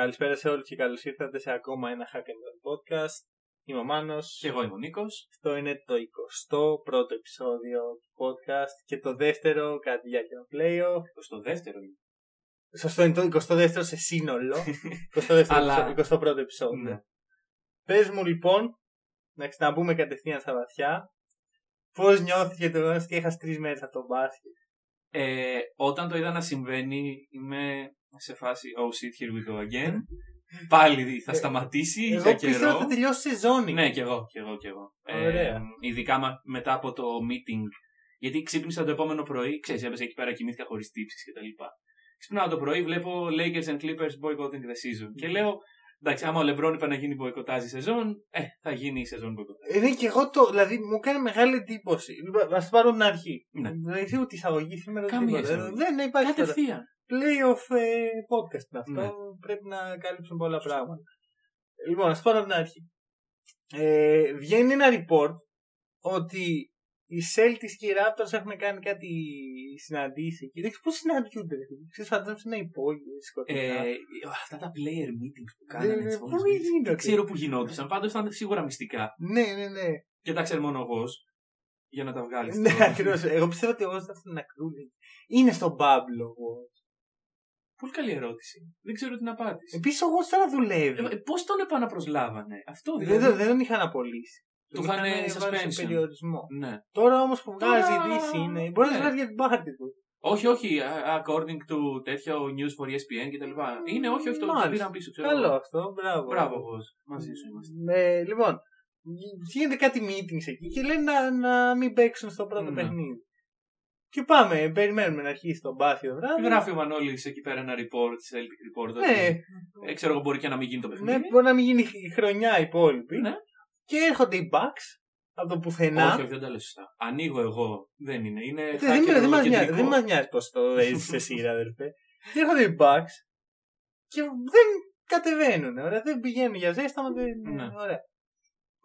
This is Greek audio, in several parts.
Καλησπέρα σε όλους και καλώς ήρθατε σε ακόμα ένα Hack and Roll podcast. Είμαι ο Μάνος. Και εγώ είμαι ο Νίκος. Αυτό είναι το 21ο επεισόδιο του podcast και το δεύτερο κατά τη διάρκεια των playoff. Στο δεύτερο είναι. Σωστό είναι το 22ο σε σύνολο. 22ο, Αλλά- 21ο επεισόδιο. Ναι. Πες μου λοιπόν, να ξαναμπούμε κατευθείαν στα βαθιά, πώς νιώθεις για το γεγονός ότι έχασε τρεις μέρες από τον μπάσκετ; Ε, όταν το είδα να συμβαίνει, είμαι σε φάση Oh shit, here we go again. Πάλι θα Ε, σταματήσει για Εγώ πιστεύω καιρό. ότι θα τελειώσει η σεζόν. Ναι, κι εγώ, κι εγώ, κι εγώ. Ωραία. Ε, ειδικά μα- μετά από το meeting. Γιατί ξύπνησα το επόμενο πρωί, ξέρεις, έπεσα εκεί πέρα, κοιμήθηκα χωρίς τύψεις και τα λοιπά. Ξυπνάω το πρωί, βλέπω Lakers and Clippers boycotting the season. Και λέω, εντάξει, άμα ο LeBron είπε να γίνει μποϊκοτάζ η σεζόν, ε, θα γίνει η σεζόν μποϊκοτάζ. Ε, ναι, και εγώ το. Δηλαδή μου έκανε μεγάλη εντύπωση. Α το πάρω την αρχή. Ναι. Δεν ξέρω ούτε εισαγωγή σήμερα. ούτε Καμία τίποτα. εισαγωγή. Δεν ναι, υπάρχει τώρα. Κατευθείαν. Playoff ε, podcast είναι αυτό. Ναι. Πρέπει να κάλυψουν πολλά πράγματα. Λοιπόν, ας πάρω από την αρχή. Ε, βγαίνει ένα report ότι οι Celtics και οι Raptors έχουν κάνει κάτι συναντήσεις εκεί. Δεν ξέρω πώς συναντιούνται. ρε φίλε. Ξέρεις, φαντάζομαι σε ένα υπόγειο σκοτεινά. Ε, αυτά τα player meetings που Ναι, κάνανε ναι, τις πού όλες τις- γίνονται; Δεν ξέρω που γινόντουσαν. Πάντως ήταν σίγουρα μυστικά. Ναι, ναι, ναι. Και τα ξέρει μόνο εγώ. Για να τα βγάλεις. Ναι, ακριβώς. Εγώ πιστεύω ότι εγώ ήταν στην Ακρούλη. Είναι στον Bubble εγώ. Πολύ καλή ερώτηση. Δεν ξέρω τι να απάντηση. Επίσης ο Γος τώρα δουλεύει. Ε, Πώς τον επαναπροσλάβανε. Αυτό Δεν, δηλαδή; τον- δεν τον είχαν απολύσει. Του Τον είχαν είχαν βάλει σε suspension. περιορισμό. Ναι. Τώρα όμως που Τώρα- βγάζει ειδήσεις είναι. Μπορεί να Ναι. βγάζει για την πάρτι του. Όχι, όχι. α- According to τέτοιο news for E ESPN κτλ. Είναι, όχι, όχι. Το, το Μάλιστα. πήραν πίσω. Ξέρω. Καλό εγώ. αυτό, μπράβο. Μπράβο, εγώ. Μαζί σου είμαστε. Ε, λοιπόν, γίνεται κάτι meetings εκεί και λένε να, να μην παίξουν στο πρώτο Ναι. παιχνίδι. Και πάμε, περιμένουμε να αρχίσει το μπάσκετ το βράδυ. Γράφει ο Μανώλης εκεί πέρα ένα report, Celtic report. Ναι, ότι, ε, ξέρω εγώ μπορεί και να μην γίνει το ναι, παιχνίδι. μπορεί να μην γίνει η χρονιά υπόλοιπη. Ναι. Και έρχονται οι Bucks από το πουθενά. Όχι, όχι, δεν τα λες σωστά. Ανοίγω εγώ. Δεν είναι. Είναι Ε, hacker Δεν, δεν, δεν, μας νοιάζει, ολοκεντρικό. δεν μας νοιάζει πως το έζησε σε σειρά, αδερφέ. Και έρχονται οι Bucks και δεν κατεβαίνουν. Ωραία, δεν πηγαίνουν για ζέσταμα. Δεν... Ναι. Ωραία.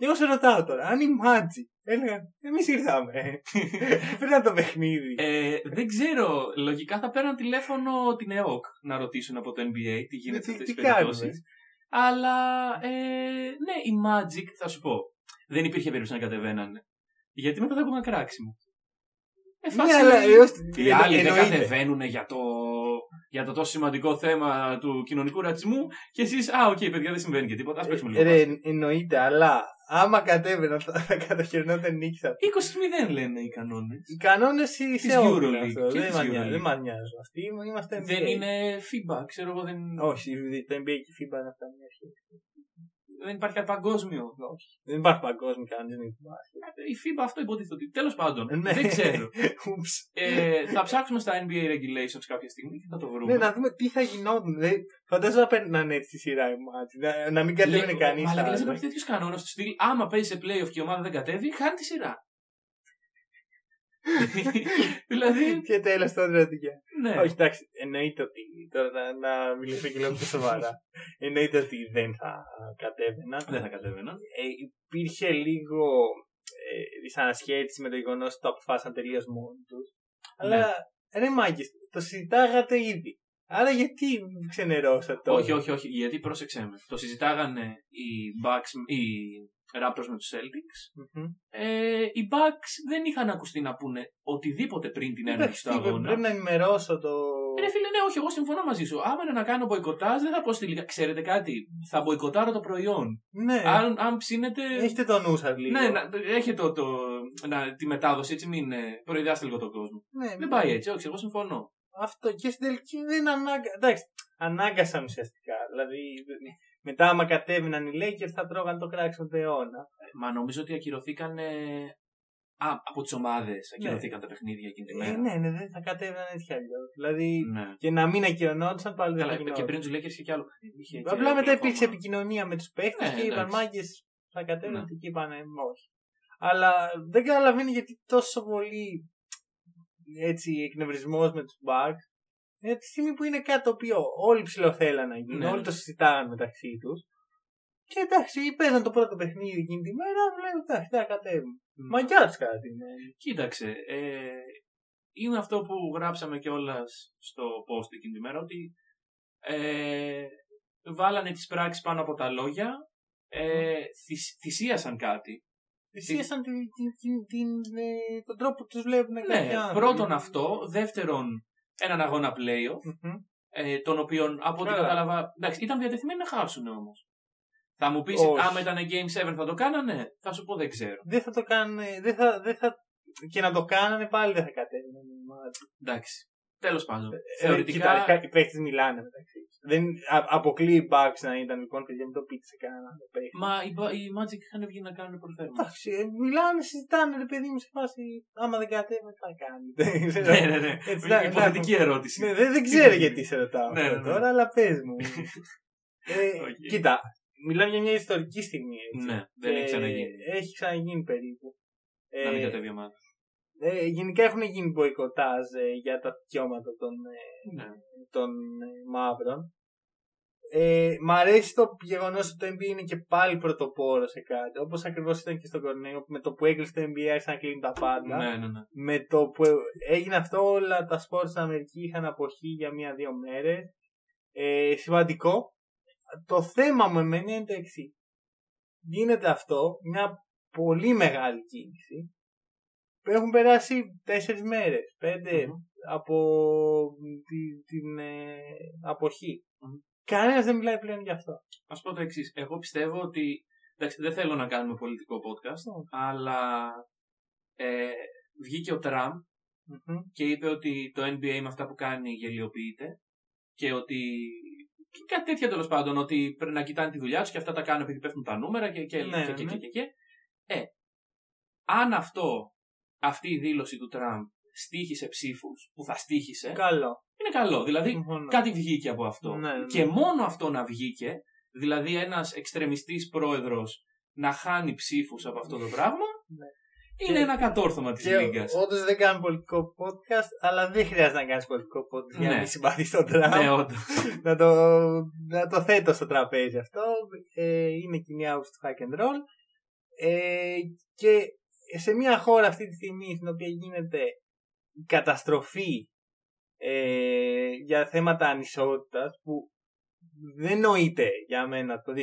Εγώ σε ρωτάω τώρα, αν οι Magic έλεγαν, εμείς ήρθαμε. Πήραν το παιχνίδι. Ε, δεν ξέρω. Λογικά θα παίρνουν τηλέφωνο την ΕΟΚ να ρωτήσουν από το NBA τι γίνεται σε Τι- αυτές τι τις περιπτώσεις. κάνουμε; Αλλά ε, ναι, η Magic, θα σου πω. Δεν υπήρχε περίπτωση να κατεβαίνανε. Γιατί μετά θα έχουμε κράξιμο. Ε, ναι, φάση- αλλά έως... Οι άλλοι δεν εννοείται. κατεβαίνουν για το, για το τόσο σημαντικό θέμα του κοινωνικού ρατσισμού και εσείς, Α, οκ, παιδιά, δεν συμβαίνει και τίποτα. Ας παίξουμε λίγο. Ε, ρε, μπάσκετ». εννοείται, αλλά άμα κατέβαιναν θα, θα κατοχυρωνόταν νίκη αυτή. 20-0 λένε οι κανόνες. Οι κανόνες σε Της όλο Euroleague αυτό. και Δεν της μας νοιάζει, Euroleague. δεν μας νοιάζουν αυτοί. Είμαστε NBA. Δεν είναι FIBA, ξέρω εγώ, δεν, Όχι, το NBA και η FIBA είναι αυτά μια σχέση. Δεν υπάρχει κάτι παγκόσμιο. Όχι. Δεν υπάρχει παγκόσμιο κανένα. Η FIBA αυτό υποτίθεται ότι. Τέλος πάντων, Ναι. δεν ξέρω. Ούψ. Ε, θα ψάξουμε στα NBA regulations κάποια στιγμή και θα το βρούμε. Ναι, να δούμε τι θα γινόταν. Δεν... Φαντάζομαι να παίρνανε έτσι τη σειρά οι μάτς. Να, να μην κατέβαινε κανείς. Αλλά λες, υπάρχει τέτοιος κανόνας στο στυλ. Άμα παίζει σε playoff και η ομάδα δεν κατέβει, χάνει τη σειρά. δηλαδή, Και τέλος τώρα ερωτικά. ναι. Όχι, εντάξει, εννοείται ότι. Τώρα να, να μιλήσουμε και λίγο πιο σοβαρά. εννοείται ότι δεν θα κατέβαιναν. Δεν θα κατέβαινα. Ε, υπήρχε λίγο ε, δυσανασχέτιση με το γεγονός ότι το αποφάσισαν τελείως μόνοι τους. Ναι. Αλλά ρε μάγκες, το συζητάγατε ήδη. Άρα γιατί ξενερώσατε τώρα. Όχι, όχι, όχι. Γιατί πρόσεξε με. Το συζητάγανε οι Bucks, οι Raptors με τους Celtics. Μμμ. Ε, οι Bucks δεν είχαν ακουστεί να πούνε οτιδήποτε πριν την έναρξη του Εντάξει, αγώνα. Πρέπει να ενημερώσω το. Ε, Ρε φίλε, ναι, όχι, εγώ συμφωνώ μαζί σου. Άμα είναι να κάνω μποϊκοτάζ, δεν θα πω στη λίγα. Ξέρετε κάτι, θα μποϊκοτάρω το προϊόν. Ναι, Αν, αν ψήνετε. έχετε το νου σας λίγο. Ναι, να, έχετε το, το, να, τη μετάδοση έτσι, μην ε, προειδεάστε λίγο τον κόσμο. Ναι, Δεν πάει έτσι, όχι, εγώ συμφωνώ. Αυτό και στην τελική δεν ανάγκα... Εντάξει, ανάγκασαν ουσιαστικά. Δηλαδή, μετά άμα κατέβαιναν οι Lakers θα τρώγαν το κράξιμο του αιώνα. Μα νομίζω ότι ακυρωθήκαν. ε, Α, από τις ομάδες ακυρωθήκαν τα παιχνίδια εκείνη τη Ε, μέρα. ναι, ναι, δεν θα κατέβαιναν έτσι κι αλλιώς. Δηλαδή, Ναι. και να μην ακυρωνόντουσαν πάλι δεν θα Καλά, και γινόταν. πριν τους Lakers είχε και άλλο παιχνίδι. Είχε και Απλά μετά Oklahoma. υπήρξε επικοινωνία με τους παίχτες Ναι, και είπαν εντάξει. μάγκε θα κατέβαιναν Ναι. και είπαν όχι. Αλλά δεν καταλαβαίνω γιατί τόσο πολύ έτσι εκνευρισμός με τους Bucks. Ε, τη στιγμή που είναι κάτι το οποίο όλοι ψηλοθέλαν να γίνει, Ναι. όλοι το συζητάγαν μεταξύ τους. Και εντάξει, παίζαν το πρώτο παιχνίδι εκείνη τη μέρα, βλέπουν εντάξει, θα κατέβουν. Ναι. Μαγιάς του κάτι. Ναι. Κοίταξε, ε, είναι αυτό που γράψαμε κιόλας στο post εκείνη τη μέρα ότι ε, βάλανε τις πράξεις πάνω από τα λόγια, ε, θυσ- θυσίασαν κάτι. Θυσίασαν την, την, την, την, ε, τον τρόπο που τους βλέπουν Ναι, κάποιοι άνθρωποι. πρώτον αυτό, δεύτερον έναν αγώνα playoff, Μμμ. ε, τον οποίον από ό,τι Καλά. κατάλαβα, εντάξει, ήταν διατεθειμένοι να χάσουν όμως. Θα μου πεις, Όχι. άμα ήταν Game 7 θα το κάνανε, θα σου πω δεν ξέρω. Δεν θα το κάνουν, δεν θα, δεν θα, και να το κάνανε πάλι δεν θα κατέβαινε. Εντάξει, τέλος πάντων. Ε, Θεωρητικά, Κοίτα, οι παίχτες μιλάνε μεταξύ τους. Δεν, α, αποκλείεται οι Bucks να ήταν λοιπόν, παιδιά, μην το πείτε σε κανέναν άλλο παίχτη. μα οι, Ba- οι Magic είχαν βγει να κάνουν προθέρμανση. Εντάξει, ε, μιλάνε, συζητάνε, ρε παιδί μου, σε φάση, άμα δεν κατέβαινε, τι θα κάνετε. ναι, ναι, ναι. Έτσι, να- Υποθετική να- ερώτηση. Ναι, δεν, δεν ξέρω γιατί σε ρωτάω Ναι, αυτό ναι, ναι. τώρα, αλλά πες μου. ε, Οκ. Κοίτα, μιλάμε για μια ιστορική στιγμή. Έτσι. Ναι, δεν έχει Και ξαναγίνει. Έχει ξαναγίνει περίπου. Να μην Ε, κατέβει η ομάδα. Ε, γενικά έχουν γίνει μποϊκοτάζ ε, για τα δικαιώματα των, ε, Ναι. των ε, μαύρων. Ε, μ' αρέσει το γεγονός ότι το NBA είναι και πάλι πρωτοπόρο σε κάτι. Όπως ακριβώς ήταν και στο Κορνέο, με το που έκλεισε το NBA άρχισαν να κλείνουν τα πάντα. Ναι, ναι, ναι. Με το που έγινε αυτό, όλα τα σπορ στην Αμερική είχαν αποχή για μία-δύο μέρες. Ε, σημαντικό. Το θέμα μου εμένα είναι το εξής. Γίνεται αυτό, μια πολύ μεγάλη κίνηση. Έχουν περάσει τέσσερις μέρες, πέντε, Μμμ. από τη- την ε, αποχή. Μμμ. Κανένας δεν μιλάει πλέον γι' αυτό. Α πω το εξής. Εγώ πιστεύω ότι. Εντάξει, δεν θέλω να κάνουμε πολιτικό podcast, αλλά ε, βγήκε ο Τραμπ Μμμ. και είπε ότι το NBA με αυτά που κάνει γελιοποιείται και ότι. και κάτι τέτοια τέλος πάντων, ότι πρέπει να κοιτάνε τη δουλειά τους και αυτά τα κάνουν επειδή πέφτουν τα νούμερα και, και, Ναι, και, και, ναι. και, και, και. Ε, αν αυτό, αυτή η δήλωση του Τραμπ στήχησε ψήφους που θα στήχησε, Καλό. είναι καλό. Δηλαδή, Συμφωνώ. κάτι βγήκε από αυτό. Ναι, ναι. Και μόνο αυτό να βγήκε, δηλαδή ένας εξτρεμιστής πρόεδρος να χάνει ψήφους από αυτό το πράγμα, Ναι. είναι Και- ένα κατόρθωμα της Και Λίγκας. όντως δεν κάνουμε πολιτικό podcast, αλλά δεν χρειάζεται να κάνεις πολιτικό podcast για να Ναι. μην συμπαθεί τον Τραμπ. Ναι, όντως. να, το, να το θέτω στο τραπέζι αυτό. Ε, είναι κοινή άποψη του hack and roll. Ε, και σε μια χώρα αυτή τη στιγμή στην οποία γίνεται η καταστροφή ε, για θέματα ανισότητας που δεν νοείται για μένα το 2020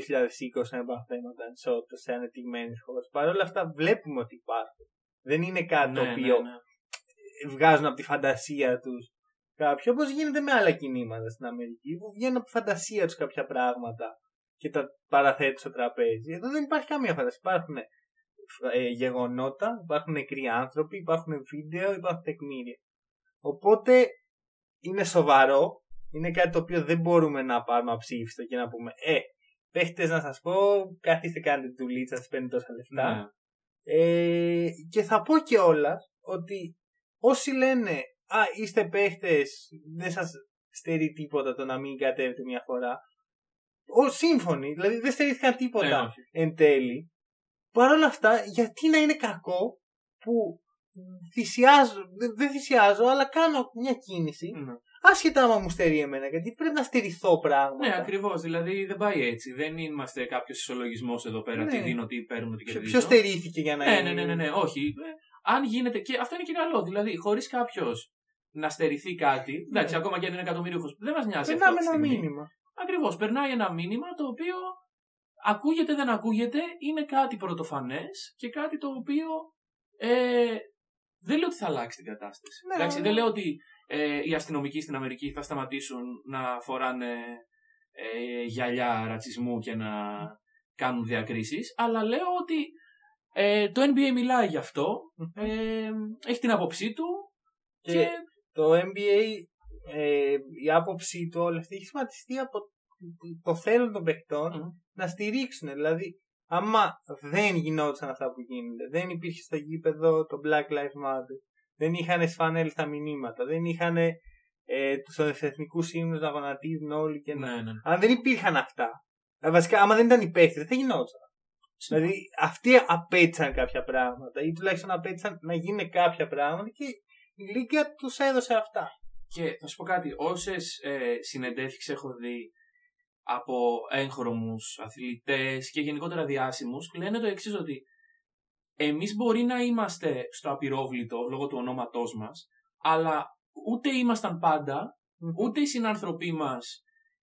να υπάρχουν θέματα ανισότητας σε ανεπτυγμένες χώρες. Παρ' όλα αυτά βλέπουμε ότι υπάρχουν. Δεν είναι κάτι το Ναι, οποίο ναι, ναι. βγάζουν από τη φαντασία τους κάποιοι, όπως γίνεται με άλλα κινήματα στην Αμερική, που βγαίνουν από τη φαντασία τους κάποια πράγματα και τα παραθέτουν στο τραπέζι. Εδώ δεν υπάρχει καμία φαντασία. Υπάρχουν ε, γεγονότα, υπάρχουν νεκροί άνθρωποι, υπάρχουν βίντεο, υπάρχουν τεκμήρια. Οπότε είναι σοβαρό, είναι κάτι το οποίο δεν μπορούμε να πάρουμε αψήφιστο και να πούμε «Ε, παίχτες να σας πω, καθίστε κάντε τη δουλίτσα, σας παίρνει τόσα λεφτά». Ναι. Ε, και θα πω και όλα ότι όσοι λένε Α, είστε παίχτες, δεν σας στερεί τίποτα το να μην κατέβετε μια φορά. Ο, σύμφωνοι, δηλαδή δεν στερήθηκαν τίποτα Ε, όχι. εν τέλει. Παρ' όλα αυτά, γιατί να είναι κακό που θυσιάζω, δεν- δεν θυσιάζω, αλλά κάνω μια κίνηση, Ναι. άσχετα άμα μου στερεί εμένα, γιατί πρέπει να στερηθώ πράγματα. Ναι, ακριβώς. Δηλαδή δεν πάει έτσι. Δεν είμαστε κάποιος ισολογισμός εδώ πέρα. Ναι. Τι δίνω, τι παίρνω, τι Ποιο κερδίζω. ποιος στερήθηκε για να Ναι, είναι- ναι, ναι, ναι, ναι, όχι. Ε, Αν γίνεται. Και αυτό είναι και καλό. Δηλαδή, χωρίς κάποιος να στερηθεί κάτι. Εντάξει, Ναι. ακόμα και αν είναι εκατομμύριουχος, δεν μας νοιάζει αυτό. Περνάμε ένα μήνυμα. Ακριβώς. Περνάει ένα μήνυμα το οποίο ακούγεται, δεν ακούγεται, είναι κάτι πρωτοφανές και κάτι το οποίο ε, δεν λέω ότι θα αλλάξει την κατάσταση. Ναι, Εντάξει, ναι. δεν λέω ότι ε, οι αστυνομικοί στην Αμερική θα σταματήσουν να φοράνε ε, γυαλιά ρατσισμού και να κάνουν διακρίσεις, αλλά λέω ότι ε, το NBA μιλάει γι' αυτό, ε, έχει την άποψή του Και, και, το NBA, ε, η άποψη του όλη αυτή έχει σχηματιστεί από το θέλουν των παιχτών Μμμ. Να στηρίξουν. Δηλαδή, άμα δεν γινόντουσαν αυτά που γίνονται, δεν υπήρχε στο γήπεδο το Black Lives Matter, δεν είχαν σφανέλει τα μηνύματα, δεν είχαν ε, τους εθνικούς ύμνους να γονατίζουν όλοι και να. ναι, ναι. Αν δεν υπήρχαν αυτά, ε, βασικά, άμα δεν ήταν οι παίχτε, δεν θα γινόταν. Δηλαδή, αυτοί απέτυχαν κάποια πράγματα ή τουλάχιστον απέτυχαν να γίνουν κάποια πράγματα και η Λίγκα τους έδωσε αυτά. Και θα σου πω κάτι, όσες ε, συνεντεύξεις έχω δει από έγχρωμους αθλητές και γενικότερα διάσημους λένε το εξής ότι εμείς μπορεί να είμαστε στο απειρόβλητο λόγω του ονόματός μας αλλά ούτε ήμασταν πάντα, ούτε οι συνάνθρωποι μας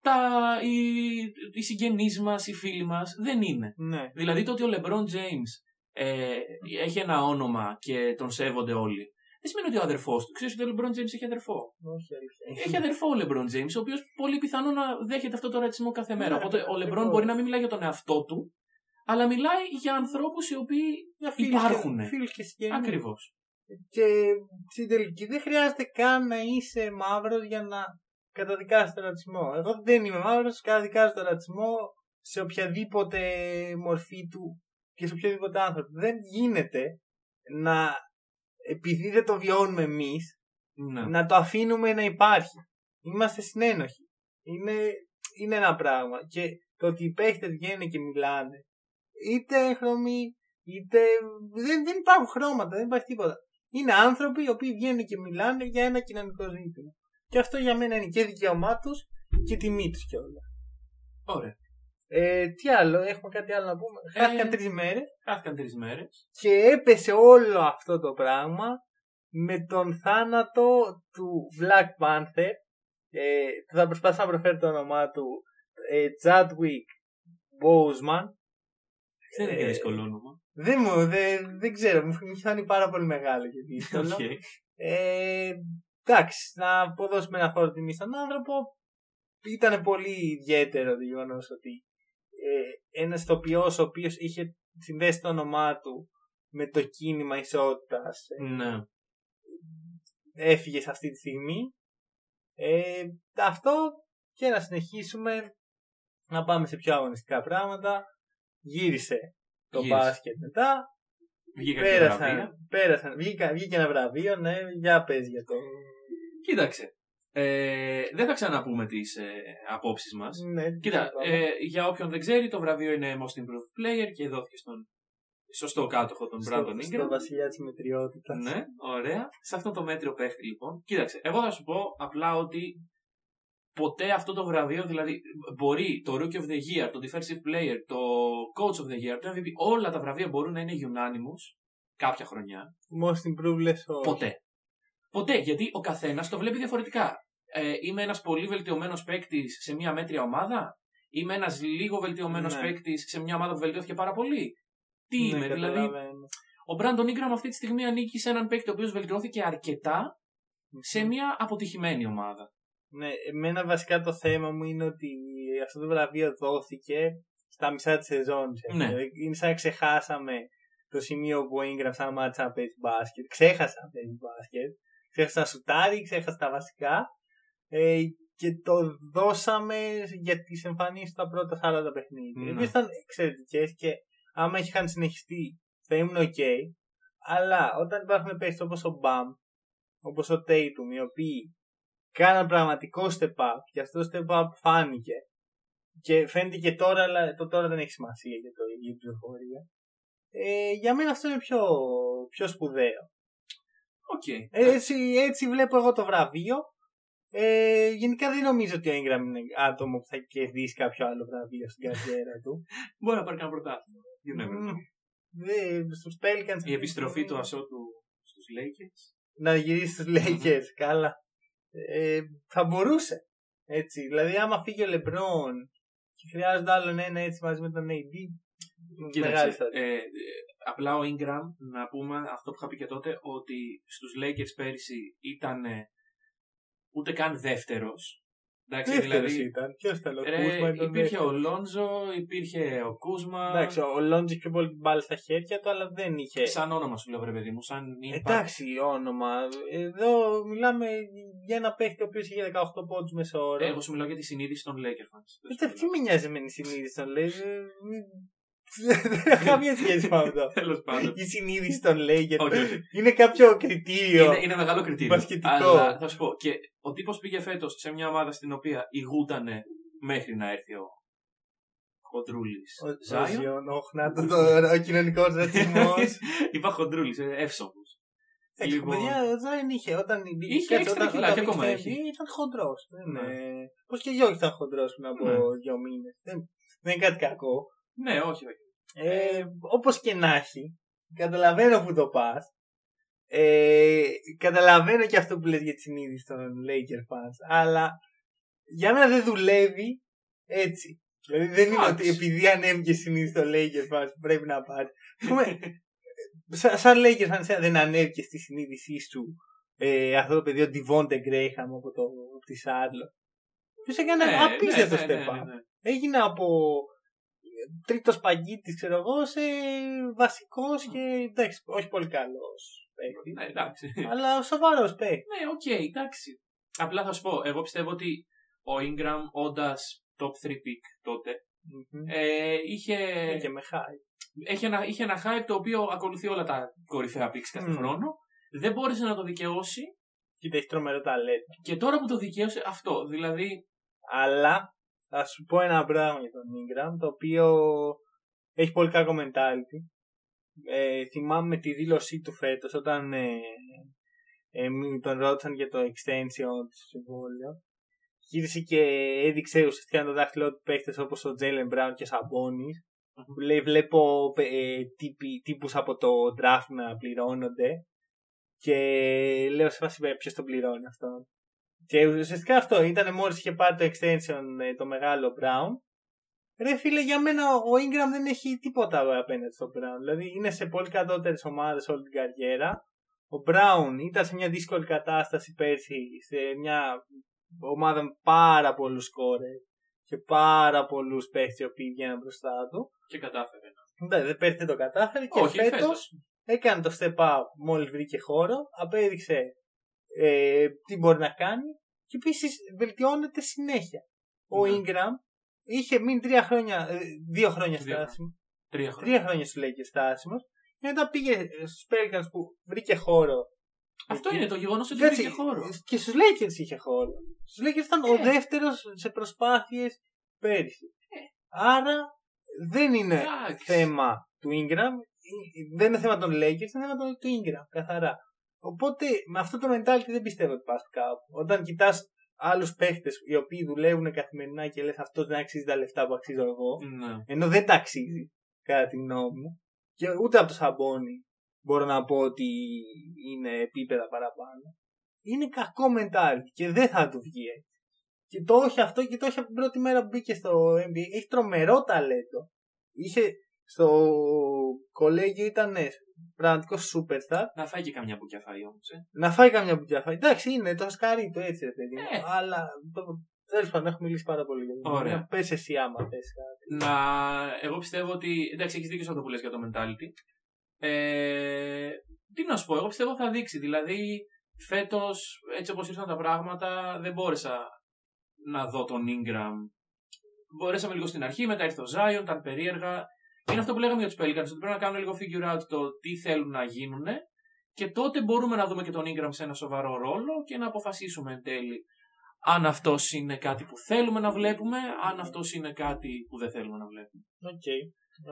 τα, οι, οι συγγενείς μας, οι φίλοι μας δεν είναι. Ναι. Δηλαδή το ότι ο LeBron James ε, έχει ένα όνομα και τον σέβονται όλοι. Δεν σημαίνει ότι ο αδερφός του. Ξέρεις ότι ο LeBron James έχει αδερφό. Όχι αλήθεια. Έχει αδερφό ο LeBron James, ο οποίος πολύ πιθανό να δέχεται αυτό το ρατσισμό κάθε μέρα. Ναι, Οπότε ο LeBron ακριβώς. μπορεί να μην μιλάει για τον εαυτό του, αλλά μιλάει για ανθρώπους οι οποίοι Για φίλους Υπάρχουνε. και- Φίλους και συγγενείς. Ακριβώς. Και στην τελική δεν χρειάζεται καν να είσαι μαύρος για να καταδικάσεις τον ρατσισμό. Εγώ δεν είμαι μαύρος, καταδικάζω τον ρατσισμό σε οποιαδήποτε μορφή του και σε οποιοδήποτε άνθρωπο. Δεν γίνεται να, επειδή δεν το βιώνουμε εμείς, Ναι. να το αφήνουμε να υπάρχει. Είμαστε συνένοχοι. Είναι, είναι ένα πράγμα. Και το ότι οι παίχτες βγαίνουν και μιλάνε, είτε χρωμοί, είτε. Δεν, δεν υπάρχουν χρώματα, δεν υπάρχει τίποτα. Είναι άνθρωποι οι οποίοι βγαίνουν και μιλάνε για ένα κοινωνικό ζήτημα. Και αυτό για μένα είναι και δικαίωμά τους και τιμή τους κιόλας. Ωραία. Ε, τι άλλο, έχουμε κάτι άλλο να πούμε. Ε, Χάθηκαν τρεις μέρες Χάθηκαν τρεις μέρες. και έπεσε όλο αυτό το πράγμα με τον θάνατο του Black Panther. Ε, θα προσπαθήσω να προφέρω το όνομά του. Ε, Chadwick Boseman. Δεν είναι και Ε, δύσκολο όνομα. Δεν μου, δεν, δεν ξέρω, μου μου φάνηκε πάρα πολύ μεγάλο και δύσκολο. Οκ. Ε, εντάξει, να αποδώσουμε ένα φόρο τιμής στον άνθρωπο. Ήταν πολύ ιδιαίτερο το γεγονός ότι ε, ένας ηθοποιός ο οποίος είχε συνδέσει το όνομά του με το κίνημα ισότητας Ναι. έφυγε σε αυτή τη στιγμή. Ε, αυτό και να συνεχίσουμε να πάμε σε πιο αγωνιστικά πράγματα. Γύρισε το Γύρισε. μπάσκετ μετά. Βγήκα και βραβεία. Πέρασαν, πέρασαν, βγήκα, βγήκε ένα βραβείο, ναι, για πες για το... Κοίταξε. Ε, δεν θα ξαναπούμε τις ε, απόψεις μας. Ναι, Κοίτα, πάμε. ε, για όποιον δεν ξέρει, το βραβείο είναι Most Improved Player και δόθηκε στον σωστό κάτοχο τον στο, Brandon στο Ingram. βασιλιά της μετριότητας. Ναι, ωραία. Σε αυτό το μέτριο παίχτη λοιπόν. Κοίταξε, εγώ θα σου πω απλά ότι ποτέ αυτό το βραβείο, δηλαδή μπορεί το Rookie of the Year, το Defensive Player, το Coach of the Year, το MVP, όλα τα βραβεία μπορούν να είναι unanimous κάποια χρονιά. Most improved λες όχι. Ποτέ. Ποτέ, γιατί ο καθένας το βλέπει διαφορετικά. Ε, είμαι ένας πολύ βελτιωμένος παίκτης σε μια μέτρια ομάδα; Είμαι ένας λίγο βελτιωμένος Ναι. παίκτης σε μια ομάδα που βελτιώθηκε πάρα πολύ; Τι Ναι, είμαι, δηλαδή; καταλαβαίνω. Ο Μπράντον Ingram αυτή τη στιγμή ανήκει σε έναν παίκτη ο οποίος βελτιώθηκε αρκετά σε μια αποτυχημένη ομάδα. Ναι, εμένα βασικά το θέμα μου είναι ότι αυτό το βραβείο δόθηκε στα μισά της σεζόν. Ναι. Δηλαδή, Είναι σαν να ξεχάσαμε το σημείο που ο Ingram σταμάτησε να παίζει μπάσκετ. Ξέχασα να παίζει μπάσκετ. Ξέχασα να σουτάρει, ξέχασα τα βασικά. Ε, και το δώσαμε για τις εμφανίσεις τα πρώτα 40 παιχνίδια. Ναι. Οι οποίες ήταν εξαιρετικές και άμα είχαν συνεχιστεί θα ήμουν ok. Αλλά όταν υπάρχουν παίχτες όπως ο Bam, όπως ο Tatum, οι οποίοι κάναν πραγματικό step up και αυτό το step up φάνηκε και φαίνεται και τώρα, αλλά το τώρα δεν έχει σημασία για, το, για την πληροφορία. Ε, για μένα αυτό είναι πιο, πιο σπουδαίο. Οκ. Ε, Έτσι, έτσι βλέπω εγώ το βραβείο. Ε, γενικά δεν νομίζω ότι ο Ingram είναι άτομο που θα κερδίσει κάποιο άλλο βραβείο στην καριέρα του. Μπορεί να πάρει κανένα πρωτάθλημα. You never know. Μμ, δε- στους Pelicans Η επιστροφή του Ασώτου στους Lakers. να γυρίσει στους Lakers. Καλά. Ε, θα μπορούσε. Έτσι. Δηλαδή, άμα φύγει ο LeBron και χρειάζεται άλλον ένα έτσι μαζί με τον AD. μεγάλη Κοίταξε, στρατή. ε, ε, απλά ο Ingram, να πούμε αυτό που είχα πει και τότε, ότι στους Lakers πέρυσι ήταν ε, ούτε καν δεύτερος. Εντάξει, Δεύτερος δηλαδή, ήταν. Ποιος ήταν ο ρε, Κούσμα, ήταν υπήρχε ο δεύτερος. Λόντζο, υπήρχε ο Κούσμα. Εντάξει, ο Λόντζο είχε πιο πολύ την μπάλα στα χέρια του, αλλά δεν είχε. Σαν όνομα σου λέω, βρε παιδί μου, σαν impact. Εντάξει, όνομα. Εδώ μιλάμε για ένα παίχτη ο οποίος είχε 18 πόντους μεσόωρο. Εγώ σου μιλάω για τη συνείδηση των Lakers fans. Ε, τι με νοιάζει με τη συνείδηση των Lakers. Ε, μη- Δεν έχει καμία σχέση με αυτό. Τέλος πάντων. Η συνείδηση των Lakers. Όχι, όχι. Είναι κάποιο κριτήριο. Είναι, είναι μεγάλο κριτήριο. Μπασκετικό. Αλλά θα σου πω, και ο τύπος πήγε φέτος σε μια ομάδα στην οποία ηγούτανε μέχρι να έρθει ο Χοντρούλης. Ο Ζάιον, όχι να το τώρα, ο κοινωνικός ρατσισμός. Είπα Χοντρούλης, εύσοπο. Λοιπόν. Παιδιά, ο Ζάιον είχε όταν. Είχε κάτσε, έξτρα όταν- κιλά όταν και μπήκε ακόμα στο έχει. NBA Ήταν χοντρός. Ναι. Πώς και ο Γιώργη ήταν χοντρός πριν από Ναι. δύο μήνες. Δεν, δεν είναι κάτι κακό. Ναι, όχι, όχι. Ε, Όπως και να έχει, καταλαβαίνω που το πας. Ε, καταλαβαίνω και αυτό που λες για τη συνείδηση των Laker fans, αλλά για μένα δεν δουλεύει έτσι. Δηλαδή δεν είναι Εντάξει. ότι επειδή ανέβηκε συνήθω το Lakers fans πρέπει να πάρει. Ας πούμε, σαν, σαν Lakers fans δεν ανέβηκε στη συνείδησή σου ε, αυτό το παιδί ο Devonte Graham από το από τη Σάρλο. Ποιο έκανε Ναι, απίστευτο ναι, ναι, step ναι, up. ναι. Έγινε από τρίτος παγκίτη, ξέρω εγώ, σε βασικός και εντάξει, όχι πολύ καλός παίκτη. Ναι, εντάξει. αλλά σοβαρός παίκτης. Ναι, οκ, εντάξει. Απλά θα σου πω, εγώ πιστεύω ότι ο Ingram, όντας top 3 pick τότε, ε, είχε, Και με χάρη. είχε, ένα, είχε ένα hype το οποίο ακολουθεί όλα τα κορυφαία picks κάθε Μμ. χρόνο. Δεν μπόρεσε να το δικαιώσει Κοίτα, έχει τρομερό ταλέντο. και τώρα που το δικαίωσε αυτό. Δηλαδή, Αλλά θα σου πω ένα πράγμα για τον Ingram το οποίο έχει πολύ κακό mentality. Ε, θυμάμαι τη δήλωσή του φέτος όταν ε, ε, μη- τον ρώτησαν για το extension του συμβόλαιο. Γύρισε και έδειξε ουσιαστικά το δάχτυλό του παίχτες όπως ο Jalen Brown και ο Σαμπόνις. Που λέει βλέπω ε, τύποι, τύπους από το draft να πληρώνονται και λέω σε φάση ποιος τον πληρώνει αυτό. Και ουσιαστικά αυτό ήταν μόλις είχε πάρει το extension ε, το μεγάλο Brown. Ρε φίλε, για μένα ο Ingram δεν έχει τίποτα απέναντι στο Brown. Δηλαδή είναι σε πολύ κατώτερες ομάδες όλη την καριέρα. Ο Brown ήταν σε μια δύσκολη κατάσταση πέρσι σε μια ομάδα με πάρα πολλούς κόρε και πάρα πολλούς παίχτες οι οποίοι βγαίναν μπροστά του. και κατάφερε. Ναι, δεν πέρσι δεν το κατάφερε και Όχι, φέτος φέτος. έκανε το step up μόλις βρήκε χώρο, απέδειξε ε, τι μπορεί να κάνει και επίσης βελτιώνεται συνέχεια. Ο Ναι. Ingram είχε μείνει τρία χρόνια, ε, δύο χρόνια Δύο στάσιμος, Τρία χρόνια. τρία χρόνια σου λέει και στάσιμος και μετά πήγε στους Pelicans που βρήκε χώρο. Αυτό Εκεί. είναι το γεγονός ότι Κάτσε, βρήκε χώρο. Και στους Lakers είχε χώρο. Στους Lakers ήταν ο Ε. δεύτερος σε προσπάθειες πέρυσι. Ε. Άρα δεν είναι Εντάξει. θέμα του Ingram. Δεν είναι θέμα των Lakers, είναι θέμα του- του Ingram. Καθαρά. Οπότε με αυτό το mentality δεν πιστεύω ότι πας κάπου. Όταν κοιτάς άλλους παίχτες οι οποίοι δουλεύουν καθημερινά και λες αυτός δεν αξίζει τα λεφτά που αξίζω εγώ, Ναι. ενώ δεν τα αξίζει, κατά τη γνώμη μου, και ούτε από το σαμπόνι μπορώ να πω ότι είναι επίπεδα παραπάνω. Είναι κακό mentality και δεν θα του βγει έτσι. Και το όχι αυτό και το όχι από την πρώτη μέρα που μπήκε στο NBA. Έχει τρομερό ταλέντο. Είχε στο κολέγιο ήταν πραγματικός superstar. Να φάει και καμιά μπουκιά φάει όμως. Ε. Να φάει καμιά μπουκιά φάει. Εντάξει, είναι το σκάρι του έτσι, ρε παιδί. μου. Ε. Αλλά τέλος πάντων, έχουμε μιλήσει πάρα πολύ για το Ωραία. Πες εσύ άμα θες κάτι. Να... Εγώ πιστεύω ότι. Εντάξει, έχεις δίκιο σε αυτό που λες για το mentality. Ε... Τι να σου πω, εγώ πιστεύω θα δείξει. Δηλαδή, φέτος, έτσι όπως ήρθαν τα πράγματα, δεν μπόρεσα να δω τον Ingram. Μπορέσαμε λίγο στην αρχή, μετά ήρθε ο Zion, ήταν περίεργα. Είναι αυτό που λέγαμε για τους Pelicans, ότι πρέπει να κάνουν λίγο figure out το τι θέλουν να γίνουν και τότε μπορούμε να δούμε και τον Ingram σε ένα σοβαρό ρόλο και να αποφασίσουμε εν τέλει αν αυτός είναι κάτι που θέλουμε να βλέπουμε, αν αυτός είναι κάτι που δεν θέλουμε να βλέπουμε. Οκ.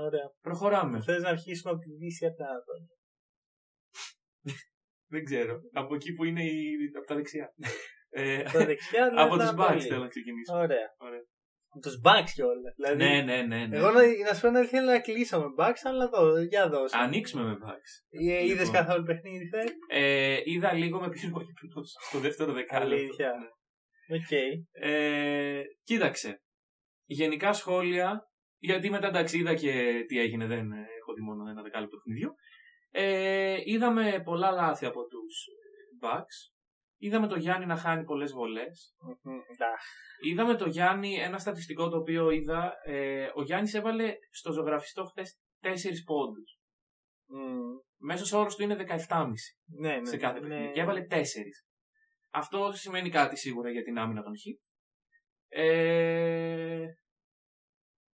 Ωραία. Προχωράμε. Θες να αρχίσουμε από τη Δύση από τα Ανατολή. Δεν ξέρω. Από εκεί που είναι η... από τα δεξιά. ε, Από τα δεξιά δεν από τα τους Bucks Ανατολή. θέλω να ξεκινήσω. Ωραία. Ωραία. Τους Bucks κιόλας. Δηλαδή, Ναι, ναι, ναι. ναι. Εγώ να, να σου πω να ήθελα να κλείσω με Bucks, αλλά εδώ, για δώσε. Ανοίξουμε με Bucks. Είδες Λοιπόν. καθόλου παιχνίδι, θε. Ε, είδα λίγο με πήρε ο ύπνος στο δεύτερο δεκάλεπτο. Αλήθεια. Ναι. Οκ. Ε, κοίταξε. Γενικά σχόλια, γιατί μετά εντάξει είδα και τι έγινε, δεν ε, έχω δει μόνο ένα δεκάλεπτο παιχνιδιού. Ε, είδαμε πολλά λάθη από τους ε, Bucks. Είδαμε το Γιάννη να χάνει πολλές βολές. Μμμ, εντάξει. Είδαμε το Γιάννη, ένα στατιστικό το οποίο είδα, ε, ο Γιάννης έβαλε στο ζωγραφιστό χτες 4 πόντους. Μμ, Μέσος όρος του είναι 17,5 Ναι, ναι. σε κάθε ναι. παιχνίδι. Και έβαλε 4. Αυτό σημαίνει κάτι σίγουρα για την άμυνα των Χ. Ε...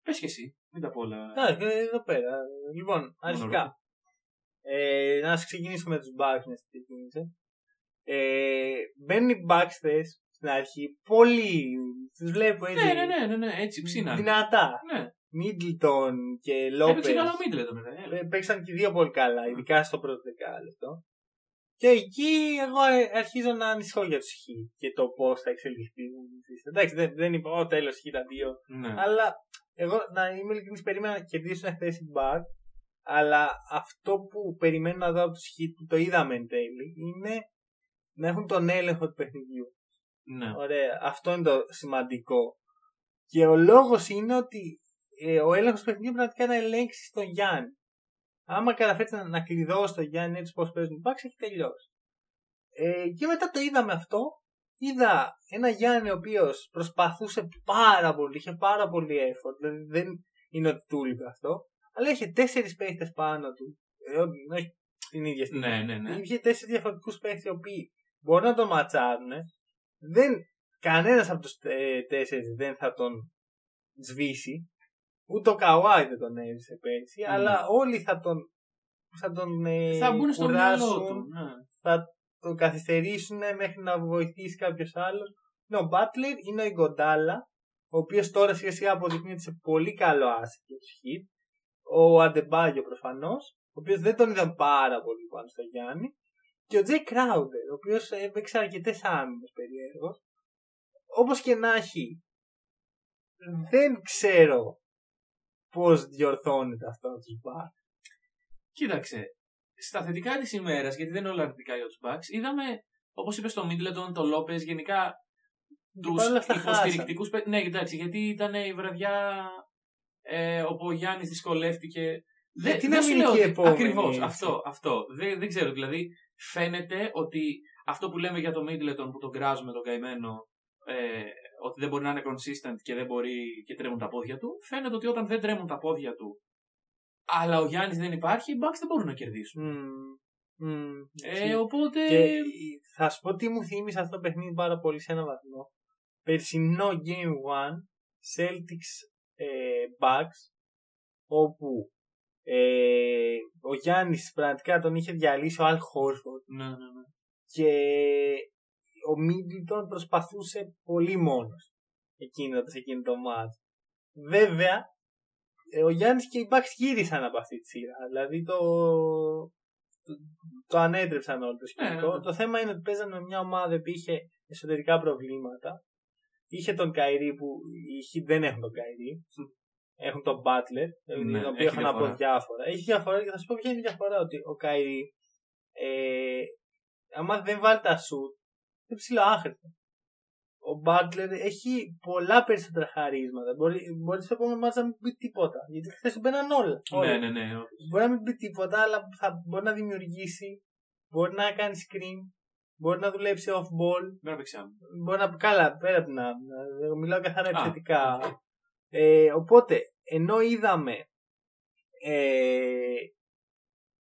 Πες και εσύ, μην τα πω όλα. Α, ε, εδώ πέρα. Λοιπόν, αρχικά. Ε, να σου ξεκινήσουμε με τους Bucks με τις ξεκίνησε. Ε, μπαίνουν οι Bucks θες, στην αρχή πολύ. Τους βλέπω έτσι. Ναι, ναι, ναι, ναι, ναι, έτσι ψήνανε. Δυνατά. Ναι, Μίτλτον και έπαιξε Λόπες. καλό Μίτλε το μετά. ε. Παίξαν και οι δύο πολύ καλά, ειδικά στο πρώτο δεκάλεπτο. Και εκεί εγώ ε, αρχίζω να ανησυχώ για τους Χ και το πώς θα εξελιχθεί. Εντάξει, δεν, δεν είπα, Ω τέλος Χ τα δύο. Ναι. Αλλά εγώ να είμαι ειλικρινής, περίμενα να κερδίσουν χθε οι Bucks. Αλλά αυτό που περιμένω να δω από τους Χ που το είδαμε εν τέλει είναι να έχουν τον έλεγχο του παιχνιδιού. Ναι. Ωραία. Αυτό είναι το σημαντικό. Και ο λόγος είναι ότι ε, ο έλεγχος του παιχνιδιού πραγματικά να ελέγξει τον Γιάννη. Άμα καταφέρει να, να κλειδώσει τον Γιάννη έτσι πώ παίζουν οι Bucks, έχει τελειώσει. Ε, και μετά το είδαμε αυτό. Είδα ένα Γιάννη ο οποίος προσπαθούσε πάρα πολύ, είχε πάρα πολύ effort. Δηλαδή δεν είναι ότι του λείπει αυτό. Αλλά είχε τέσσερις παίχτε πάνω του. Ε, όχι την ίδια στιγμή. Ναι, ναι, ναι. Είχε τέσσερις διαφορετικούς παίχτε οι οποίοι μπορεί να τον ματσάρουν. Δεν, κανένας από τους τέσσερις δεν θα τον σβήσει. Ούτε ο Καουάι δεν τον έβρισε πέρσι, Ναι. αλλά όλοι θα τον, θα τον ε, Θα μπουν στο μυαλό κουράσουν, του. Ναι. θα τον καθυστερήσουν μέχρι να βοηθήσει κάποιος άλλος. Είναι ο Μπάτλερ, είναι ο Ιγκοντάλα, ο οποίος τώρα σιγά σιγά αποδεικνύεται σε πολύ καλό asset για του hit. Ο Αντεμπάγιο προφανώς, ο οποίος δεν τον είδαν πάρα πολύ πάνω στο Γιάννη. Και ο Τζέι Κράουντερ, ο οποίος έπαιξε αρκετές άμυνες περίεργος. Όπως και να έχει, δεν ξέρω πώς διορθώνεται αυτό από του Bucks. Κοίταξε, στα θετικά της ημέρας, γιατί δεν είναι όλα αρνητικά για τους Bucks, είδαμε, όπως είπες στο Middleton, το Λόπε, γενικά τους παρόλα αυτά υποστηρικτικούς. Ναι, εντάξει, γιατί ήταν η βραδιά ε, όπου ο Γιάννης δυσκολεύτηκε. Γιατί να μην είναι και η επόμενη, Ακριβώς, έτσι. αυτό. αυτό. Δεν, δεν ξέρω. Δηλαδή, φαίνεται ότι αυτό που λέμε για το Middleton που τον κράζουμε τον καημένο, ε, ότι δεν μπορεί να είναι consistent και δεν μπορεί και τρέμουν τα πόδια του, φαίνεται ότι όταν δεν τρέμουν τα πόδια του, αλλά ο Γιάννης δεν υπάρχει, οι Bucks δεν μπορούν να κερδίσουν. Μμμ. Μμμ. Ε, οπότε. Και θα σου πω τι μου θύμισε αυτό το παιχνίδι πάρα πολύ σε ένα βαθμό. Περσινό Game 1, Celtics ε, Bucks, όπου ε, ο Γιάννης πραγματικά τον είχε διαλύσει ο Al Horford Ναι, ναι, ναι. και ο Middleton προσπαθούσε πολύ μόνος εκείνο, σε εκείνο το μάτς. Βέβαια, ε, ο Γιάννης και οι Bucks γύρισαν από αυτή τη σειρά. Δηλαδή το, το, το ανέτρεψαν όλο το σκηνικό. Ναι, ναι. Το θέμα είναι ότι παίζανε με μια ομάδα που είχε εσωτερικά προβλήματα. Είχε τον Kyrie που οι Heat δεν έχουν τον Kyrie. Έχουν τον Butler, Ναι, τον οποίο έχει έχουν από διαφορά. διάφορα. Έχει διαφορά και θα σου πω ποια είναι η διαφορά. Ότι ο Kyrie, ε, άμα δεν βάλει τα σουτ, είναι ψιλοάχρηστος. Ο Butler έχει πολλά περισσότερα χαρίσματα. Μπορεί, μπορείς στο επόμενο μάτσα να μην πει τίποτα. Γιατί χθες του μπαίναν όλα. όλα. Ναι, ναι, ναι. Μπορεί να μην πει τίποτα, αλλά θα μπορεί να δημιουργήσει. Μπορεί να κάνει screen. Μπορεί να δουλέψει off ball. Δεν παίξει άμυνα. Μπορεί να καλά, πέρα από την άμυνα. Εγώ Μιλάω καθαρά Α, επιθετικά. Οκ. Ε, οπότε, ενώ είδαμε ε,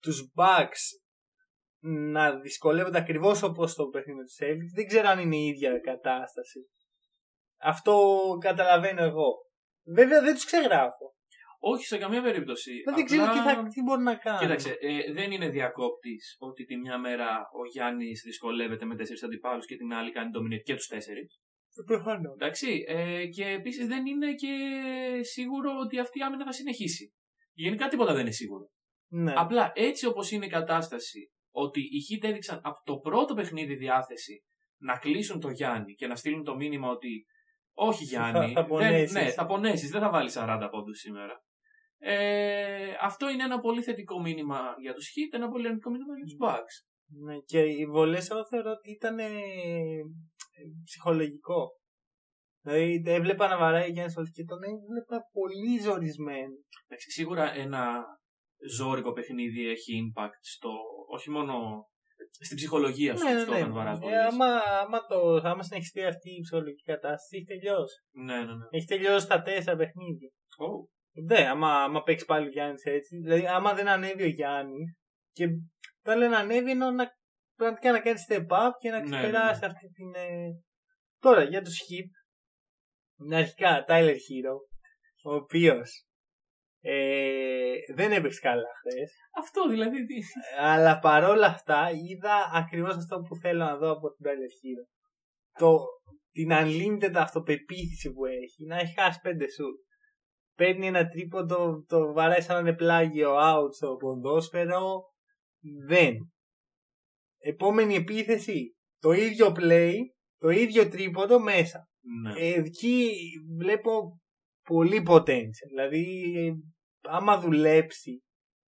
τους Bucks να δυσκολεύονται ακριβώς όπως το παιχνίδι του Celtics, δεν ξέρω αν είναι η ίδια κατάσταση. Αυτό καταλαβαίνω εγώ. Βέβαια δεν τους ξεγράφω. Όχι, σε καμία περίπτωση. Δεν ξέρω τι, Απλά- θα, τι μπορεί να κάνει. Κοίταξε, ε, δεν είναι διακόπτης ότι τη μια μέρα ο Γιάννης δυσκολεύεται με τέσσερις αντιπάλους και την άλλη κάνει dominate και τους τέσσερις. Προφανώς. Εντάξει. Ε, και επίσης δεν είναι και σίγουρο ότι αυτή η άμυνα θα συνεχίσει. Γενικά τίποτα δεν είναι σίγουρο. Ναι. Απλά έτσι όπως είναι η κατάσταση, ότι οι Heat έδειξαν από το πρώτο παιχνίδι διάθεση να κλείσουν το Γιάννη και να στείλουν το μήνυμα ότι όχι Γιάννη, θα δεν, πονέσεις. ναι, θα πονέσεις, δεν θα βάλεις 40 πόντους σήμερα. Ε, αυτό είναι ένα πολύ θετικό μήνυμα για τους Heat, ένα πολύ αρνητικό μήνυμα για τους Bucks. Ναι, και οι βολές εγώ θεωρώ ότι ήταν ε, ψυχολογικό. Δηλαδή έβλεπα να βαράει ο Γιάννης Ολυκή και τον έβλεπα πολύ ζορισμένος. Εντάξει, σίγουρα ένα ζώρικο παιχνίδι έχει impact στο, όχι μόνο στην ψυχολογία σου, στο όταν βαράς Ε, βολές. άμα, άμα, το, άμα συνεχιστεί αυτή η ψυχολογική κατάσταση, έχει τελειώσει. Ναι, ναι, ναι. Έχει τελειώσει τα τέσσερα παιχνίδια. Oh. Ναι, άμα, άμα παίξει πάλι ο Γιάννης έτσι. Δηλαδή, άμα δεν ανέβει ο Γιάννης. Και όταν λένε ανέβει, εννοώ να, πραγματικά να κάνει step up και να Ναι, ξεπεράσει ναι, ναι. αυτή την. ε, Τώρα, για τους hip. Είναι αρχικά Tyler Hero, ο οποίος ε, δεν έπαιξε καλά χθες. Αυτό δηλαδή. τι- Αλλά παρόλα αυτά είδα ακριβώς αυτό που θέλω να δω από την Tyler Hero. Το, την unlimited αυτοπεποίθηση που έχει, να έχει χάσει πέντε σου. Παίρνει ένα τρίποντο, το βαράει σαν να είναι πλάγιο out στο ποδόσφαιρο. Δεν. Επόμενη επίθεση, το ίδιο play, το ίδιο τρίποντο μέσα. Ναι. Ε, εκεί βλέπω πολύ potential. Δηλαδή, ε, άμα δουλέψει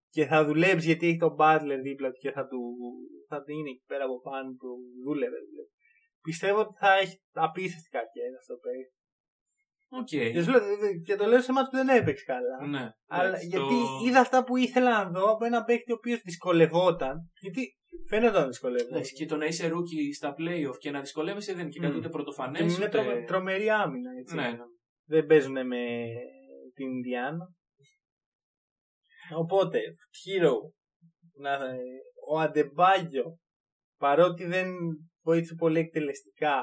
και θα δουλέψει γιατί έχει τον Butler δίπλα του και θα του θα είναι εκεί πέρα από πάνω του, δούλευε. δούλευε. πιστεύω ότι θα έχει απίστευτη καριέρα στο παίκτη. Οκ. Και, σου λέω, και το λέω σε ματς που δεν έπαιξε καλά. Ναι. Αλλά εντάξει, γιατί το- είδα αυτά που ήθελα να δω από ένα παίκτη ο οποίος δυσκολευόταν. Γιατί φαίνεται να δυσκολεύεται. Εντάξει, και το να είσαι rookie στα playoff και να δυσκολεύεσαι δεν είναι και κάτι Μμ. ούτε πρωτοφανές. Και είναι τρομε- τρομερή άμυνα. Έτσι. Ναι, ναι. Δεν παίζουν με την Ινδιάνα. Οπότε, Hero, να, ο Αντεμπάγιο, παρότι δεν βοήθησε πολύ εκτελεστικά,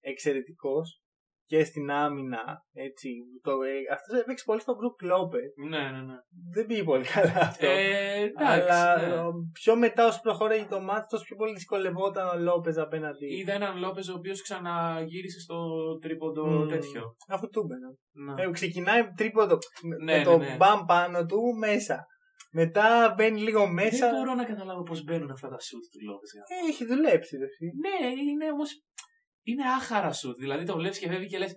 εξαιρετικός και στην άμυνα, έτσι. Το, ε, αυτός έπαιξε πολύ στο Brook Lopez. Ναι, ναι, ναι. Δεν πήγε πολύ καλά αυτό. Ε, εντάξει, Αλλά ναι. ε, πιο μετά όσο προχώραγε το μάτι, τόσο πιο πολύ δυσκολευόταν ο Λόπεζ απέναντι. Είδα έναν Λόπε ο οποίος ξαναγύρισε στο τρίποντο Μμμ. τέτοιο. Αφού του έμπαιναν. Ναι. Ε, ξεκινάει τρίποντο Ναι, με το ναι, ναι. μπαμ πάνω του μέσα. Μετά μπαίνει λίγο μέσα. Δεν μπορώ να καταλάβω πώς μπαίνουν αυτά τα σουτ του Λόπε. Ε, έχει δουλέψει. Δε, εσύ. Ναι, είναι όμως. Είναι άχαρα σουτ. Δηλαδή το βλέπεις και φεύγει και λες.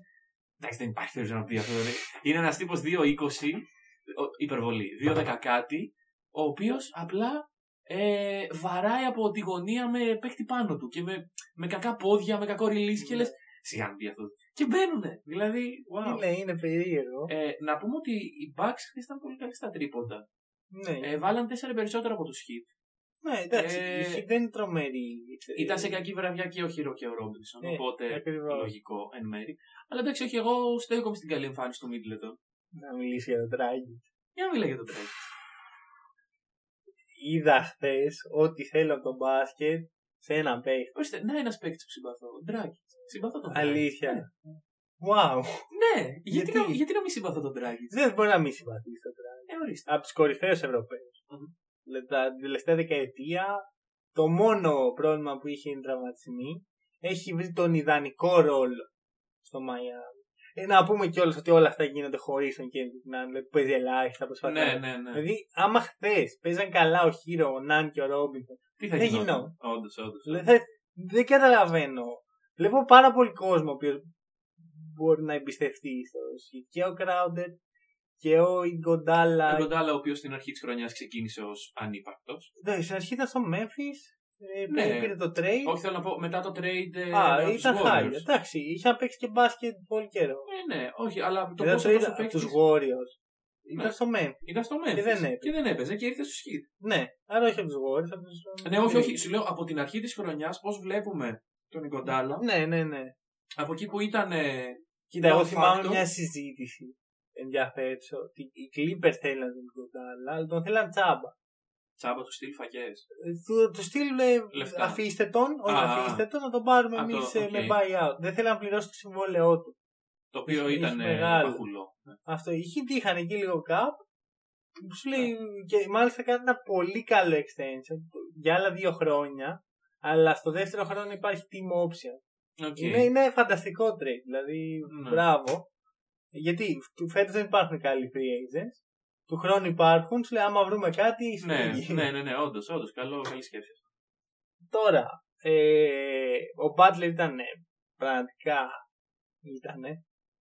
Εντάξει, δεν υπάρχει περίπτωση να πει αυτό. δηλαδή. Είναι ένας τύπος 2-20, ο- υπερβολή, 2-10 κάτι, ο οποίος απλά ε, βαράει από τη γωνία με παίχτη πάνω του και με, με κακά πόδια, με κακό release και Ναι. λες. Σιγά μην πει αυτό. Και μπαίνουνε. Δηλαδή, wow. Είναι, είναι περίεργο. Ε, να πούμε ότι οι Bucks χθες ήταν πολύ καλοί στα τρίποντα. ναι. Ε, βάλαν 4 περισσότερο από τους Hit. Ναι, εντάξει. ε, η Heat δεν είναι τρομερή. Ήταν σε κακή βραδιά και ο Χίρο και ο Ρόμπινσον. Ε, οπότε ακριβώς. λογικό εν μέρη. Αλλά εντάξει, όχι, εγώ στέκομαι στην καλή εμφάνιση του Μίτλετον. Να μιλήσει για το τραγί. Για να μιλάει για το τρέχει. Είδα χθες ό,τι θέλω από τον μπάσκετ σε ένα παίχτη. Ορίστε, να ένας παίκτης που συμπαθώ. Ντράγκη. Συμπαθώ τον Dragic. Αλήθεια. Ναι. Wow. Ναι, γιατί, Γιατί; Να, γιατί να μην συμπαθώ τον Ντράγκη. Δεν μπορεί να μην συμπαθήσει το τραγί. Ε, ορίστε. από τους κορυφαίους Ευρωπαίους. Μμμ. Δηλαδή, Τα τελευταία δεκαετία το μόνο πρόβλημα που είχε είναι οι τραυματισμοί. Έχει βρει τον ιδανικό ρόλο στο Μαϊάμι. Ε, να πούμε κιόλας ότι όλα αυτά γίνονται χωρίς τον Κέντρικ Νάν, δηλαδή που παίζει ελάχιστα προσπαθεί. Ναι, ναι, ναι. Δηλαδή, άμα χθες παίζαν καλά ο Χίρο, ο Νάν και ο Ρόμπινσον. Τι θα δεν γινόταν; γινόταν. Όντως, όντως. Δηλαδή, δεν- δεν καταλαβαίνω. Βλέπω πάρα πολύ κόσμο ο οποίος μπορεί να εμπιστευτεί στο Σιτ. Και ο Κράουντερ και ο Ιγκοντάλα. Ο Κοντάλα, ο οποίος στην αρχή της χρονιάς ξεκίνησε ως ανύπαρκτος. Ναι, στην αρχή ήταν στο Memphis. Ε, Ναι. πήρε- πήρε το trade. Όχι, θέλω να πω μετά το trade. ε, Α, με τους ήταν Warriors. χάλια. Εντάξει, είχε να παίξει και μπάσκετ πολύ καιρό. Ναι, ναι, όχι, αλλά το Δεν πόσο το τόσο είδα από παίκτης του Warriors. Ήταν Ναι. στο Memphis. Ήταν στο Memphis. Και δεν έπαιζε. και δεν έπαιζε και ήρθε στου Heat. Ναι, άρα όχι από τους Warriors. Από τους... Ναι, όχι, όχι. Σου λέω από την αρχή της χρονιάς πώς βλέπουμε τον Ιγκοντάλα. Ναι, ναι, ναι. Από εκεί που ήταν. ε, Κοίτα, εγώ non θυμάμαι factor. μια συζήτηση ενδιαφέρουσα ότι οι Clippers θέλαν τον Ιγκοντάλα, αλλά τον θέλαν τσάμπα. Τσάμπα του στυλ φακές. Ε, Του, του στυλ ε, Λεφτά. αφήστε τον, όχι Α, αφήστε τον, να τον πάρουμε Α, εμείς το- οκ. με buyout. Δεν θέλαν να πληρώσει το συμβόλαιό του. Το οποίο Είχε- ήταν είχε ε, μεγάλο. παχουλό. Αυτό. Είχε είχαν εκεί λίγο cap. Σου λέει, και μάλιστα κάνει ένα πολύ καλό extension για άλλα δύο χρόνια. Αλλά στο δεύτερο χρόνο υπάρχει team option. Ok. Είναι, είναι φανταστικό trade. Δηλαδή, Ναι. μπράβο. Γιατί του φέτος δεν υπάρχουν καλοί free agents. Του χρόνου υπάρχουν. Σου λέει, άμα βρούμε κάτι, σου Ναι, φύγει. ναι, ναι, ναι, όντως, όντως. Καλό, καλή σκέψη. Τώρα, ε, ο Butler ήταν πραγματικά ήταν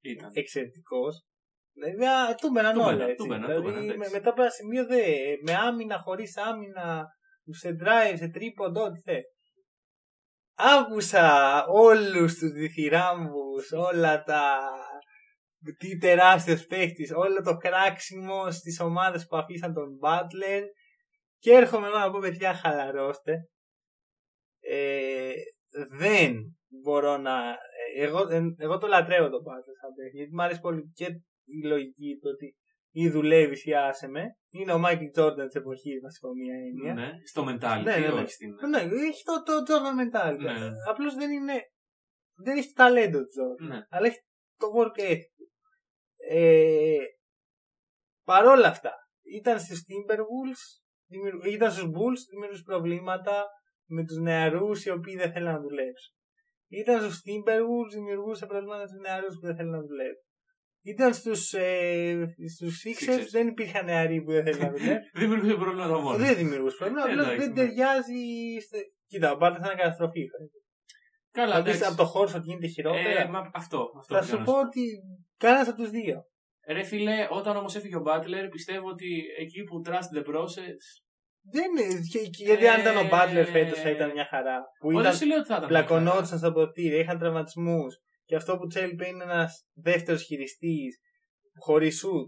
Ήταν. εξαιρετικός. Δηλαδή, του μπαίναν Του όλα μπαίναν, έτσι. του μπαίναν, δηλαδή, του μπαίναν, με, εντάξει. μετά από ένα σημείο δε, με άμυνα, χωρίς άμυνα, σε drive, σε τρίποντο, ό,τι θε. Άκουσα όλους τους διθυράμβους, όλα τα τι τεράστιος παίχτης, όλο το κράξιμο στις ομάδες που αφήσαν τον Butler και έρχομαι εγώ να πω παιδιά χαλαρώστε. Ε, δεν μπορώ να... ε, Εγώ, ε, εγώ το λατρεύω τον Butler σαν παίχτη, γιατί μου αρέσει πολύ και η λογική του ότι ή δουλεύεις ή άσε με. Είναι ο Michael Jordan της εποχής μας υπό μία έννοια. Ναι, στο mentality, Ναι, ναι, ναι. όχι στην. Ναι, έχει το, το Jordan mentality. Ναι. Απλώς δεν είναι. Δεν έχει το ταλέντο του Jordan. Ναι. Αλλά έχει το work ethic. Ε, Παρ' όλα αυτά, ήταν στους Timberwolves, δημιουργ- ήταν στους Bulls, δημιουργούσε προβλήματα με τους νεαρούς οι οποίοι δεν θέλουν να δουλέψουν. Ήταν στους Timberwolves, δημιουργούσε προβλήματα με τους νεαρούς που δεν θέλουν να δουλέψουν. Ήταν στους, ε, στους Sixers, Sixers. δεν υπήρχαν νεαροί που δεν θέλουν να δουλέψουν. Δημιουργούσε πρόβλημα μόνος. δεν δημιουργούσε πρόβλημα, Ε, απλώς εντάξει, δεν ναι. ταιριάζει. στε- Κοίτα, ο Μπάρτ θα είναι καταστροφή. Καλά, Θα πεις εντάξει. από το χώρο ότι γίνεται χειρότερα. Ε, μα αυτό. αυτό θα πήγα σου να πω ότι κανένα από τους δύο. Ρε φίλε, όταν όμως έφυγε ο Butler, πιστεύω ότι εκεί που trust the process Δεν είναι. και- και- Γιατί αν ήταν ο Ε, Butler φέτος θα ήταν μια χαρά. Που Εγώ ήταν δεν σου λέω ότι θα ήταν. πλακωνόντουσαν στα ποτήρια, είχαν τραυματισμούς. Και αυτό που του έλειπε είναι ένας δεύτερος χειριστής χωρίς σουτ.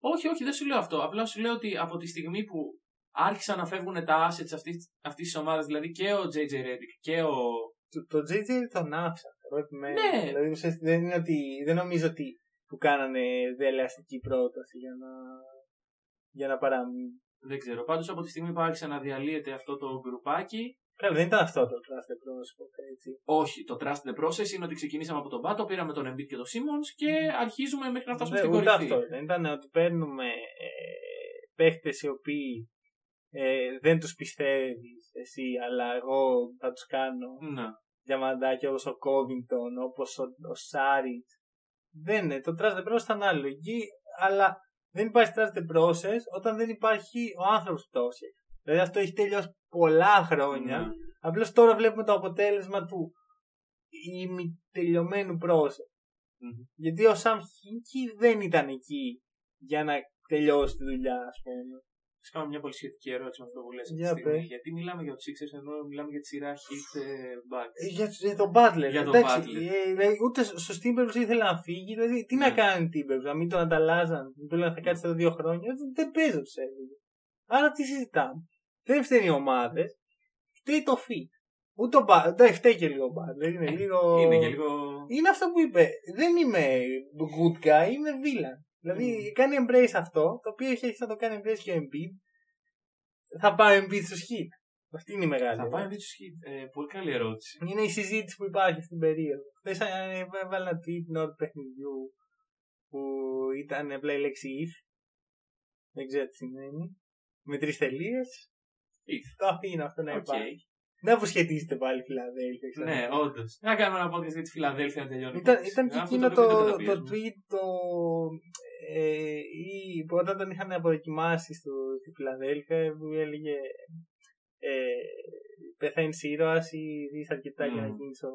Όχι, όχι, δεν σου λέω αυτό. Απλά σου λέω ότι από τη στιγμή που άρχισαν να φεύγουν τα assets αυτής της ομάδας, δηλαδή και ο JJ Redick και ο. Το, το JJ τον άφησα. Εγώ επιμένω. Ναι. Δηλαδή ουσιαστικά δεν, είναι ότι, δεν νομίζω ότι του κάνανε δελεαστική πρόταση για να, για να παραμείνει. Δεν ξέρω. Πάντως από τη στιγμή που άρχισε να διαλύεται αυτό το γκρουπάκι. Καλά, δεν ήταν αυτό το τράστε πρόσωπο, έτσι. Όχι, το trust the process είναι ότι ξεκινήσαμε από τον Πάτο, πήραμε τον Embiid και τον Simmons και αρχίζουμε μέχρι να φτάσουμε Δεν, στην Ναι, ούτε κορυφή. αυτό ήταν. Ήταν ότι παίρνουμε ε, παίχτες οι οποίοι ε, δεν τους πιστεύεις εσύ, αλλά εγώ θα τους κάνω Ναι. Διαμαντάκια όπως ο Covington, όπως ο, ο Σάριτ. Δεν είναι. Το trust the process ήταν άλλη λογική, αλλά δεν υπάρχει trust the process όταν δεν υπάρχει ο άνθρωπος που το έσχε. Δηλαδή αυτό έχει τελειώσει πολλά χρόνια. Ναι. Απλώς τώρα βλέπουμε το αποτέλεσμα του ημιτελειωμένου process. Μμμ. Γιατί ο Σαμ Χίνκι δεν ήταν εκεί για να τελειώσει τη δουλειά, ας πούμε. Θα κάνω μια πολύ σχετική ερώτηση με αυτό που λες αυτή Για τη στιγμή. πες. Γιατί μιλάμε για τους Sixers ενώ μιλάμε για τη σειρά Heat ε, Bucks. Ε, Για, για τον Butler. Για τον εντάξει, Butler. ε, δηλαδή, ούτε στο Timberwolves ήθελε να φύγει. Δηλαδή, τι να Ναι. κάνει ο Timberwolves, να μην τον ανταλλάζαν. Να του λένε θα κάτσει εδώ δύο χρόνια. Δεν, δεν παίζω τους έλεγε. Άρα τι συζητάμε. Δεν φταίνει οι ομάδες. Φταίει το fit. Ούτε ο Butler. Εντάξει, φταίει και λίγο ο Butler. Είναι, Ε, λίγο... Είναι και λίγο. Είναι αυτό που είπε. Δεν είμαι good guy, είμαι villain. Δηλαδή Mm. κάνει embrace αυτό, το οποίο έχει αρχίσει να το κάνει embrace και ο Embiid. Θα πάει ο Embiid στους hit. Αυτή είναι η μεγάλη. Θα πάει ερώτηση. να δει του Heat. Ε, πολύ καλή ερώτηση. Είναι η συζήτηση που υπάρχει στην περίοδο. Χθες ε, έβαλα ένα tweet την ώρα του παιχνιδιού που ήταν απλά η λέξη if. Δεν ξέρω τι σημαίνει. Με τρεις τελείες. If. Το αφήνω αυτό να Οκ. υπάρχει. Δεν αποσχετίζετε πάλι Φιλαδέλφια. ξέρω. Ναι, όντως. Να κάνουμε ένα podcast για τη Φιλαδέλφια να τελειώνει. Ήταν, η ήταν υπόθεση. και Αυτό εκείνο οποίο το, δεν το καταπιέζουμε. tweet το, ε, ή, που όταν τον είχαν αποδοκιμάσει στο, στη Φιλαδέλφια που έλεγε ε, πεθαίνεις ήρωας ή είσαι αρκετά για να Μμμ. γίνεις ο,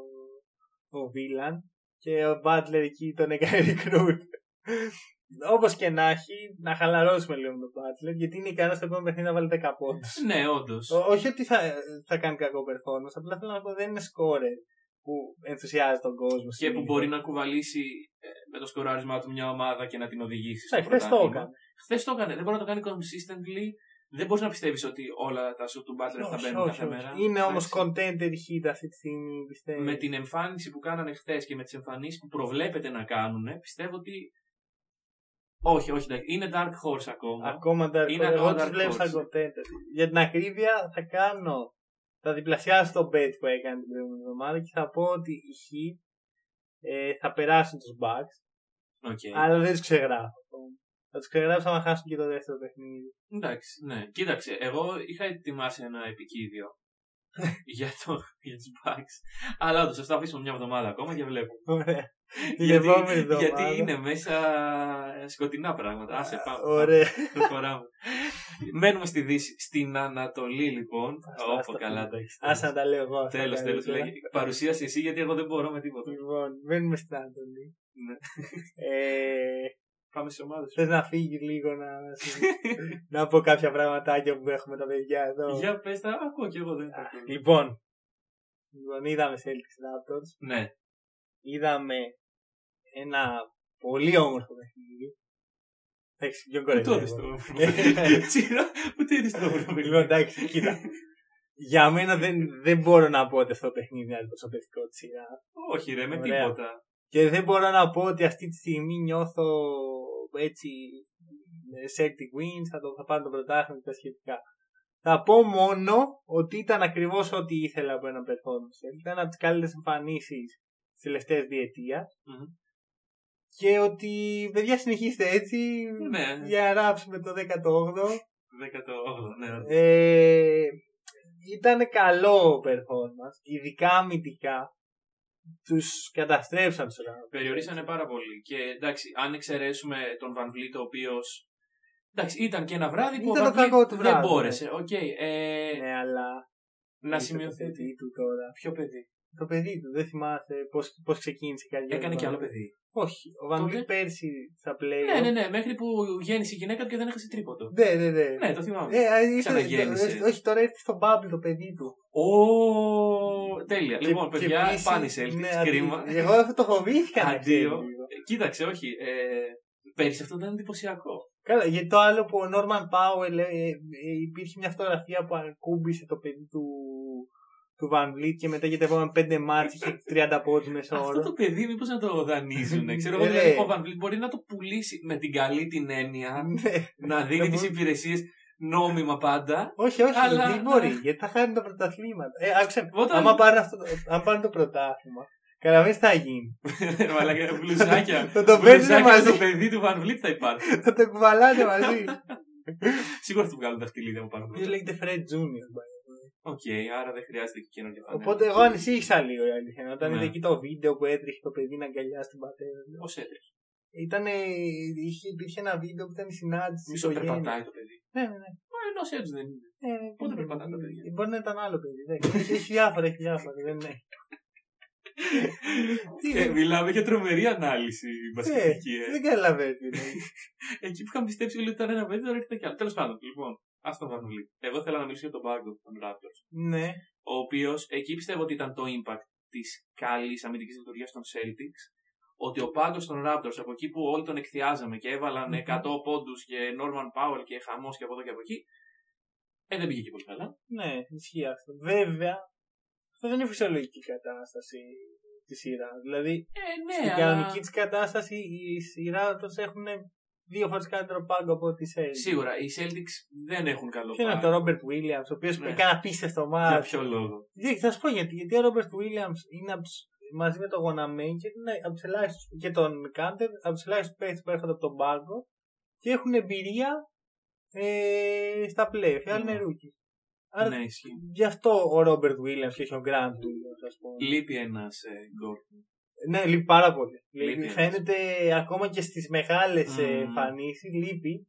ο Βίλαν και ο Μπάτλερ εκεί τον έκανε recruit. Όπως και να έχει, να χαλαρώσουμε λίγο με τον Μπάτλερ γιατί είναι ικανός στο επόμενο παιχνίδι να βάλει 10 πόντους. Ναι, όντως. Όχι ότι θα, θα κάνει κακό performance, απλά θέλω να πω δεν είναι σκόρε που ενθουσιάζει τον κόσμο. Και που μπορεί να κουβαλήσει ε, με το σκοράρισμά του μια ομάδα και να την οδηγήσει. στο Ναι, χθες το πρωτάθλημα. έκανε. Χθες το έκανε. Δεν μπορεί να το κάνει consistently. Δεν μπορείς να πιστεύεις ότι όλα τα σου του Butler θα Όχι, μπαίνουν όχι, κάθε όχι. μέρα. Είναι όμως Εντάξει. contender hit αυτή τη στιγμή, πιστεύω. Με την εμφάνιση που κάνανε χθες και με τις εμφανίσεις που προβλέπεται να κάνουν, πιστεύω ότι. Όχι, όχι, εντάξει. είναι Dark Horse ακόμα. Ακόμα τα Είναι Εγώ ακόμα του Dark βλέπω σαν Horse. contender. Για την ακρίβεια θα κάνω. Θα διπλασιάσω το bet που έκανε την προηγούμενη εβδομάδα και θα πω ότι οι Heat ε, θα περάσουν τους Bucks. Ok. Αλλά δεν τους ξεγράφω. ακόμα. Θα τους ξεγράψω άμα χάσουν και το δεύτερο παιχνίδι. Εντάξει, ναι. Κοίταξε, εγώ είχα ετοιμάσει ένα επικήδειο για, το, για τους Bucks. Αλλά όντως, θα το αφήσουμε μια εβδομάδα ακόμα και βλέπω. Ωραία. Την γιατί, επόμενη εβδομάδα. γιατί είναι μέσα σκοτεινά πράγματα. Άσε πάμε. Ωραία. Προχωράμε. Μένουμε στη Δύση. Στην Ανατολή, λοιπόν. Άστα, Όπω άστα, καλά φίλε. τα έχεις. Άσε να τα λέω εγώ. αυτά Τέλος, τέλος. καλύτερα. Παρουσίασε εσύ γιατί εγώ δεν μπορώ με τίποτα. Λοιπόν, μένουμε στην Ανατολή. Ναι. Ε, Πάμε στις ομάδες. Θες να φύγει λίγο να, να πω κάποια πραγματάκια που έχουμε τα παιδιά εδώ; Για πες τα, ακούω κι εγώ δεν τα ακούω. Λοιπόν, λοιπόν, είδαμε Celtics Raptors. Ναι. Είδαμε ένα πολύ όμορφο παιχνίδι. Εντάξει, πιο Πού το κοροϊδεύω. είδες το όμορφο. Τσίρα, πού το είδες το όμορφο Λοιπόν, εντάξει, κοίτα. Για μένα δεν, δεν μπορώ να πω ότι αυτό το παιχνίδι είναι αντιπροσωπευτικό της σειράς. Όχι ρε, με Ωραία. τίποτα. Και δεν μπορώ να πω ότι αυτή τη στιγμή νιώθω έτσι ε, Celtic wins, θα, το, θα πάρω το πρωτάθλημα και τα σχετικά. Θα πω μόνο ότι ήταν ακριβώς ό,τι ήθελα από ένα performance. Ήταν από τις καλύτερες εμφανίσεις στις τελευταίες διετίας. Μμμ. Και ότι, παιδιά, συνεχίστε έτσι Ναι. για να ράψουμε το 18ο. 18, ναι. Ε, ήταν καλό performance, ειδικά αμυντικά. Τους καταστρέψαν τους Raptors. Περιορίσανε πάρα πολύ. Και εντάξει, αν εξαιρέσουμε τον Van Vliet, ο οποίος. Εντάξει, ήταν και ένα βράδυ που Ήταν ο το Van Vliet κακό του δεν βράδυ, μπόρεσε. Οκ. ε, Ναι, αλλά να Είσαι σημειωθεί. το παιδί του τώρα. Ποιο παιδί; Το παιδί του, δεν θυμάσαι πώς πώς ξεκίνησε η καριέρα. Έκανε του και άλλο Van Vliet. παιδί. Όχι. Ο Van Τότε- Vliet πέρσι στα play. Ναι, ναι, ναι, μέχρι που γέννησε η γυναίκα του και δεν έχασε τρίποτο. Ναι, ναι, ναι. Ναι, το θυμάμαι. Ε, α, ήρθε- Ξαναγέννησε. το- όχι, τώρα ήρθε στο Bubble το παιδί του. Ω, τέλεια. Και- λοιπόν, και παιδιά, επίσης- πάνε οι Celtics. ναι, αντί- κρίμα. Εγώ αυτό το φοβήθηκα. να ξέρεις Αντίο. λίγο. Ε, Κοίταξε, όχι. Ε, πέρυσι αυτό ήταν εντυπωσιακό. Καλά, γιατί το άλλο που ο Νόρμαν Πάουελ ε, ε, ε, υπήρχε μια φωτογραφία που ακούμπησε το παιδί του, του Van Vliet και μετά για τα επόμενα πέντε μάτς είχε 30 πόντους μέσα Αυτό όρο. το παιδί, μήπως να το δανείζουν. Ξέρω εγώ, Ε, δηλαδή, ναι. ο Van Vliet μπορεί να το πουλήσει με την καλή την έννοια, Ναι. να δίνει Να τις μπο- υπηρεσίες νόμιμα πάντα. όχι, όχι, Αλλά- δεν μπορεί, γιατί θα χάνει τα πρωταθλήματα. Ε, άκουσε, Όταν- άμα πάρουν, αυτό, αν πάρουν το πρωτάθλημα, καταλαβαίνεις τι θα γίνει. Μαλάκα, μπλουζάκια. Θα το παίρνουν μπλουζάκια μαζί. με το παιδί του VanVleet θα υπάρχουν. θα το κουβαλάνε μαζί. Σίγουρα θα του βγάλουν δαχτυλίδια από πάνω. Ποιος λέγεται Fred Junior. By the way. Οκ, άρα δεν χρειάζεται και καινούργια φανέλα. Οπότε εγώ ανησύχησα λίγο η αλήθεια. Όταν Ναι. είδα εκεί το βίντεο που έτρεχε το παιδί να αγκαλιάσει την πατέρα. του. Πώς έτρεχε; Ήταν, είχε, υπήρχε ένα βίντεο που ήταν η συνάντηση. της Μισό οικογένειας. περπατάει το παιδί. Ναι, ναι, ναι. Μα ενός έτσι δεν είναι. Ε, ναι, Πότε ναι, περπατάνε τα ναι. παιδιά; Μπορεί να ήταν άλλο παιδί. δεν ξέρω. Έχει έχει διάφορα, έχει διάφορα. Δεν είναι. Τι Ε, είναι. μιλάμε για τρομερή ανάλυση μπασκετική. ε. Δεν καταλαβαίνω τι είναι. Εκεί που είχαμε πιστέψει όλοι ότι ήταν ένα παιδί, τώρα έρχεται κι άλλο. Τέλος πάντων, λοιπόν, ας το βάλουμε λίγο. Εγώ θέλω να μιλήσω για τον πάγκο των Raptors. Ναι. Ο οποίος εκεί πιστεύω ότι ήταν το impact της καλής αμυντικής λειτουργίας των Celtics. Ότι ο πάγκο των Raptors από εκεί που όλοι τον εκθιάζαμε και έβαλαν Μμμ. 100 πόντους και Norman Powell και χαμός και από εδώ και από εκεί. Ε, δεν πήγε και πολύ καλά. Ναι, ισχύει αυτό. Βέβαια, αυτό δεν είναι φυσιολογική κατάσταση της σειράς. Δηλαδή, Ε, ναι, στην αλλά... κανονική της κατάσταση, οι σειρά του έχουν δύο φορές καλύτερο πάγκο από ό,τι Celtics. Σίγουρα, οι Celtics δεν έχουν καλό Ποιο είναι πάγκο. το Ρόμπερτ Williams, ο οποίος Ναι. έκανε απίστευτο Για μάτι. ποιο λόγο; Γιατί, θα σου πω γιατί. Γιατί ο Ρόμπερτ Williams είναι από τους- μαζί με τον Γοναμέικερ είναι από τους ελάχιστους, και τον Κάντερ από του ελάχιστου παίχτε που έρχονται από τον πάγκο και έχουν εμπειρία ε, στα playoff. Οι άλλοι Ναι. είναι rookies. Άρα Ναι, ισχύει. γι' αυτό ο Ρόμπερτ Williams και όχι ο Γκραντ Williams, ας πούμε. Λείπει ένας ε, Gordon. Ναι, λείπει πάρα πολύ. Λείπει Λείπει, ένας. φαίνεται ακόμα και στις μεγάλες Μμμ. εμφανίσεις. Λείπει.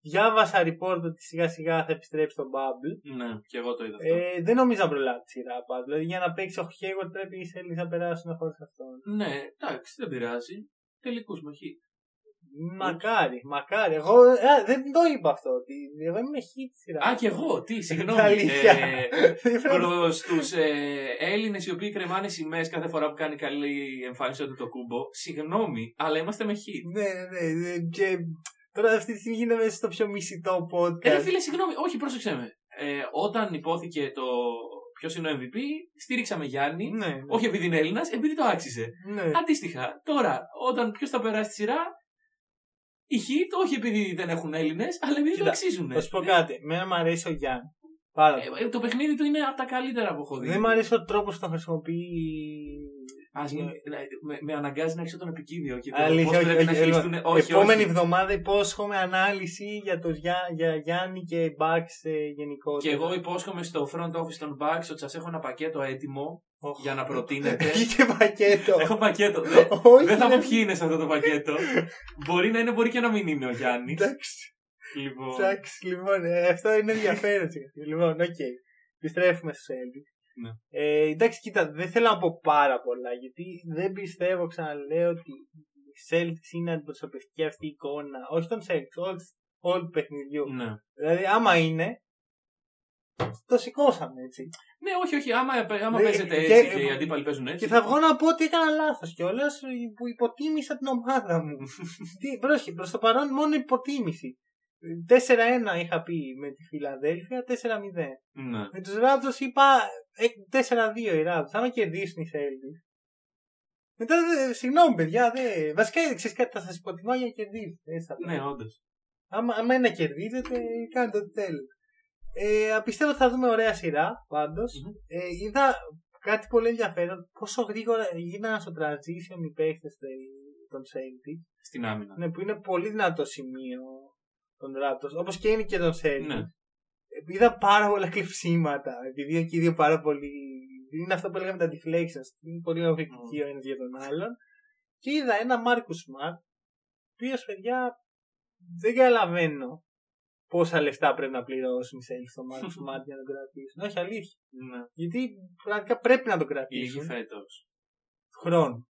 Διάβασα report ότι σιγά σιγά θα επιστρέψει στο Bubble. Ναι, και εγώ το είδα αυτό. Ε, δεν νομίζω να προλάβει τη σειρά πάντως. Δηλαδή για να παίξει ο Hayward πρέπει οι Celtics να περάσουν χωρίς αυτόν. Ναι, εντάξει, δεν πειράζει. Τελικούς με χ. Μακάρι, μακάρι. Εγώ α, δεν το είπα αυτό. Ότι εγώ είμαι χ τη σειρά. Α, και εγώ, τι, συγγνώμη. Τα αλήθεια. Ε, Προ του ε, Έλληνες οι οποίοι κρεμάνε σημαίες κάθε φορά που κάνει καλή εμφάνιση του το κούμπο, συγγνώμη, αλλά είμαστε με χ. ναι, ναι, ναι. Και τώρα αυτή τη στιγμή γίνεται μέσα στο πιο μισητό podcast. Ε, ρε φίλε, συγγνώμη, όχι, πρόσεξε με. Ε, όταν υπόθηκε το ποιος είναι ο MVP, στήριξαμε Γιάννη. ναι, ναι. Όχι επειδή είναι Έλληνας, επειδή το άξιζε. ναι. Αντίστοιχα, τώρα, όταν ποιος θα περάσει τη σειρά, οι Heat, όχι επειδή δεν έχουν Έλληνες, αλλά επειδή Κοίτα, το αξίζουν. Θα σου πω κάτι. Εμένα μου αρέσει ο Γιάννη. Πάρα πολύ. Ε, ε, το παιχνίδι του είναι από τα καλύτερα που έχω δει. Δεν μου αρέσει ο τρόπος που το χρησιμοποιεί. Ας μην- ε, με, με αναγκάζει να ρίξω τον επικίνδυο και το Αλήθεια, πώς όχι, πρέπει να όχι, χειριστούν. όχι. Όχι, Επόμενη όχι. εβδομάδα υπόσχομαι ανάλυση για, το, για, για Γιάννη και Μπάξ ε, γενικότερα. Και εγώ υπόσχομαι στο front office των Bucks ότι σας έχω ένα πακέτο έτοιμο Οχ. για να προτείνετε. Είχε πακέτο. έχω πακέτο. Δεν, Όχι, δεν θα ρε. πω ποιοι είναι σε αυτό το πακέτο. μπορεί να είναι, μπορεί και να μην είναι ο Γιάννης. Εντάξει. λοιπόν, Εντάξει, λοιπόν, ε, αυτό είναι ενδιαφέρον. λοιπόν, οκ. Επιστρέφουμε στους Celtics. Ναι. Ε, εντάξει, κοίτα, δεν θέλω να πω πάρα πολλά γιατί δεν πιστεύω, ξαναλέω, ότι οι Celtics είναι αντιπροσωπευτική αυτή η εικόνα. Όχι των Celtics, όλους, όλου του παιχνιδιού. ναι. Δηλαδή, άμα είναι, το σηκώσαμε έτσι. ναι, όχι, όχι. Άμα, άμα Ναι, παίζετε και- έτσι και, οι αντίπαλοι παίζουν έτσι. Και θα βγω να πω ότι έκανα λάθος κιόλας που υποτίμησα την ομάδα μου. Τι, πρόσχε, προς το παρόν μόνο υποτίμηση. 4-1 είχα πει με τη Φιλαδέλφια, 4-0. Ναι. Με τους Raptors είπα ε, 4-2 οι Raptors. Άμα κερδίσουν οι Celtics. Μετά, δε- συγγνώμη παιδιά, δε, βασικά ξέρεις κάτι, θα σας υποτιμάω για να κερδίσετε. έτσι θα πω. ναι, όντως. Άμα, άμα είναι να κερδίζετε, κάντε ό,τι θέλετε. Ε, πιστεύω ότι θα δούμε ωραία σειρά πάντως. Μμμ. Ε, είδα κάτι πολύ ενδιαφέρον. Πόσο γρήγορα γίνανε στο transition οι παίχτε των Celtics. Στην άμυνα. Ναι, που είναι πολύ δυνατό σημείο των Raptors. Όπως και είναι και των Celtics. Ναι. Ε, Είδα πάρα πολλά κλεψίματα. Επειδή είναι και οι δύο πάρα πολύ. Είναι αυτό που λέγαμε τα deflections. Είναι πολύ ομοφυλκτικοί ο ένας για τον άλλον. Και είδα ένα Μάρκου Σμαρτ. Ο οποίος παιδιά δεν καταλαβαίνω πόσα λεφτά πρέπει να πληρώσουν οι Celtics στο Marcus Smart για να τον κρατήσουν. Όχι αλήθεια. Ναι. Γιατί πραγματικά πρέπει να τον Λίγη κρατήσουν. φέτος. Χρόνο.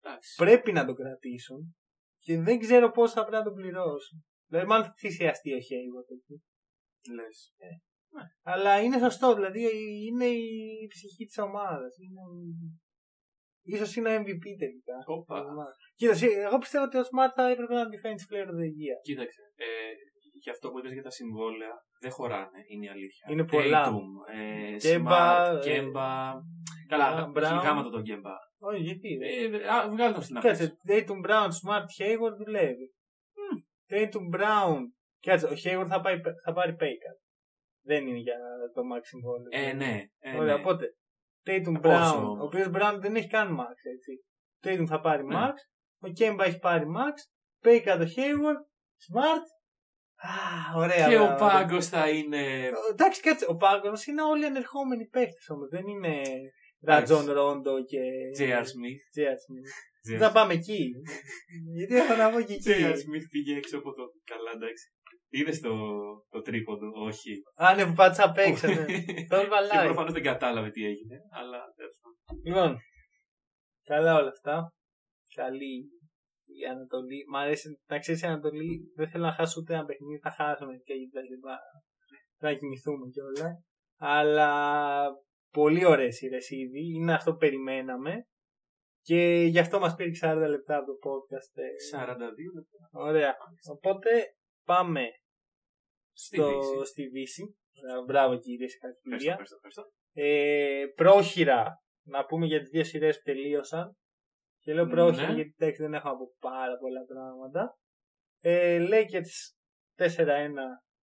Εντάξει. Πρέπει να τον κρατήσουν και δεν ξέρω πώς θα πρέπει να τον πληρώσουν. Δηλαδή, μάλλον θα θυσιαστεί ο Hayward εκεί. Λες. Αλλά είναι σωστό, δηλαδή είναι η ψυχή της ομάδας. Είναι... Ίσως είναι MVP τελικά. Όπα. Κοίτα, εσύ, εγώ πιστεύω ότι ο Smart θα έπρεπε να είναι defensive player of the year. Κοίταξε. Ε, για αυτό που είπες για τα συμβόλαια δεν χωράνε, είναι η αλήθεια. Είναι πολλά. Tatum, ε, Kemba, Smart, ε, Kemba. Καλά, Brown. γάμα τον Kemba. Όχι, γιατί. ρε. Ε, α, βγάλε τον στην αρχή. Κάτσε, Dayton Brown, Smart, Hayward δουλεύει. Dayton Brown. Κάτσε, ο Hayward θα, πάει, θα πάρει pay cut. Δεν είναι για το max συμβόλαιο. Ε, ναι. Ε, Ωραία, ναι. οπότε. Dayton Πόσο Brown, όμως; ο οποίος Brown δεν έχει καν max, έτσι. Dayton θα πάρει Ναι. max. Ο Kemba έχει πάρει max. Pay cut ο Hayward. Smart. Α, ωραία. Και ο μπράβο. πάγκος θα είναι. Ε, Εντάξει, κάτσε. Ο πάγκος είναι όλοι ανερχόμενοι παίχτε όμως. Δεν είναι Εντάξει. Ρατζόν Ρόντο και. J.R. Smith. J.R. Smith. J.R. Δεν θα πάμε εκεί. Γιατί έχω να πω και εκεί. J.R. Smith πήγε έξω από το. Καλά, εντάξει. Είδες το, το τρίποντο, όχι. Α, ναι, που πάτησα απ' έξω. ναι. Το Και βαλάει. προφανώς δεν κατάλαβε τι έγινε, αλλά τέλος πάντων. Λοιπόν, καλά όλα αυτά. Καλή η Ανατολή. Μ' αρέσει να ξέρεις η Ανατολή. Δεν θέλω να χάσω ούτε ένα παιχνίδι. Θα χάσουμε και τα λοιπά. Θα κοιμηθούμε κιόλα. Αλλά πολύ ωραίες σειρές ήδη. Είναι αυτό που περιμέναμε. Και γι' αυτό μας πήρε 40 λεπτά από το podcast. ε. 42 λεπτά. Ωραία. Οπότε πάμε Στη στο, Δύση. στη Δύση. Ε, Μπράβο κύριε, Ευχαριστώ, συγχαρητήρια. ευχαριστώ, ευχαριστώ. Ε, πρόχειρα να πούμε για τις δύο σειρές που τελείωσαν. Και λέω πρόχειρα Ναι. γιατί εντάξει, δεν έχω από πάρα πολλά πράγματα. Ε, Lakers 4-1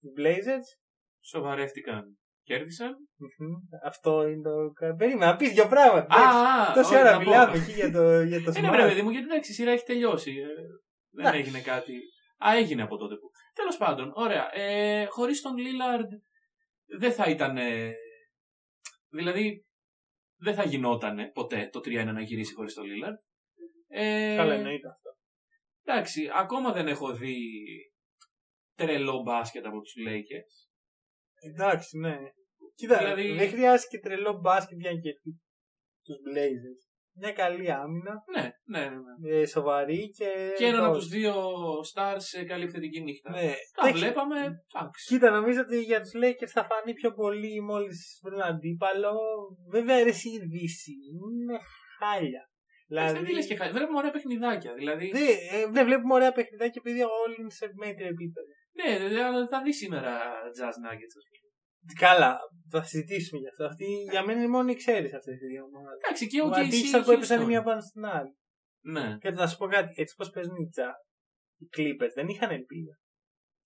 οι Blazers. Σοβαρεύτηκαν. Κέρδισαν. Μμμ. Αυτό είναι το. Περίμενα να πεις δύο πράγματα. Α, εντάξει. α, Τόση όχι, ώρα να πω. μιλάμε εκεί για το, για το Ε, ναι, Smart. βρε, παιδί μου, γιατί εντάξει, η σειρά έχει τελειώσει. Ε, δεν Εντάξει. έγινε κάτι. Α, έγινε από τότε που. Τέλος πάντων, ωραία. Ε, Χωρίς τον Λίλαρντ δεν θα ήταν. ε, δηλαδή, δεν θα γινόταν ποτέ το 3-1 να γυρίσει χωρίς τον Λίλαρντ. Ε, Καλά, εννοείται αυτό. Εντάξει, ακόμα δεν έχω δει τρελό μπάσκετ από τους Lakers. Εντάξει, ναι. Κοίτα, Δηλαδή- δεν χρειάζεται και τρελό μπάσκετ για να κερδίσει τους Blazers. Μια καλή άμυνα, Ναι, ναι, ναι. ναι. ε, σοβαρή και. Και έναν από δόση. τους δύο stars σε καλή επιθετική νύχτα. Ναι. Τα Εντάξει, βλέπαμε, εντάξει. Κοίτα, νομίζω ότι για τους Lakers θα φανεί πιο πολύ μόλις βρουν αντίπαλο. Βέβαια, ρε, εσύ η Δύση είναι χάλια. Εντάξει, Δηλαδή, Δεν τι λες και χάρη. Βλέπουμε ωραία παιχνιδάκια. Δηλαδή, δεν ε, δεν βλέπουμε ωραία παιχνιδάκια επειδή όλοι είναι σε μέτριο επίπεδο. ναι, δηλαδή, αλλά θα δεις σήμερα Jazz Nuggets. ας πούμε. Καλά, θα συζητήσουμε γι' αυτό. Αυτή για μένα είναι μόνο οι ξέρει αυτέ οι δύο ομάδε. Εντάξει, και ο Μου KC αντίξαν που έπεσαν η Houston. μία πάνω στην άλλη. Ναι. Και να σου πω κάτι, έτσι πώ παίζουν οι Jazz, οι Clippers δεν είχαν ελπίδα.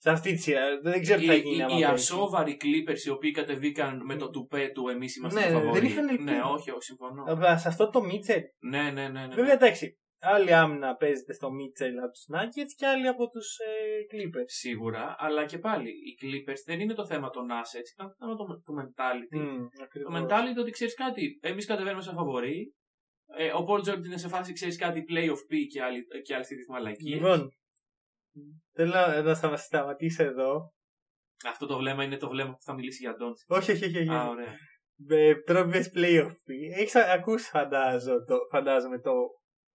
Σε αυτή τη σειρά. Δεν ξέρω τι θα Οι, γίνει. οι, άμα οι παίξουν. ασόβαροι Clippers οι οποίοι κατεβήκαν με το τουπέ του εμείς είμαστε Ναι, οι ναι, φαβοροί. δεν είχαν ελπίδα. Ναι, όχι, όχι, συμφωνώ. Αλλά σε αυτό το Μίτσελ. Ναι, ναι, ναι. ναι. Βέβαια εντάξει. Άλλη άμυνα παίζεται στο Μίτσελ από τους Nuggets και άλλη από τους ε, Clippers. Σίγουρα, αλλά και πάλι οι Clippers δεν είναι το θέμα των assets, είναι το θέμα του, του mentality. Μμμ, Το ακριβώς. mentality ότι ξέρεις κάτι. Εμείς κατεβαίνουμε σαν φαβοροί. Ε, ο Paul George είναι σε φάση, ξέρεις κάτι, playoff P και άλλη, και άλλη τέτοιες μαλακίες. Λοιπόν, θέλω να στα- σταματήσω εδώ. Αυτό το βλέμμα είναι το βλέμμα που θα μιλήσει για τον. Όχι, όχι, όχι. όχι. Α, ωραία. Ε, Τώρα πες playoff. Έχεις α- ακούσει φαντάζω, το, φαντάζομαι το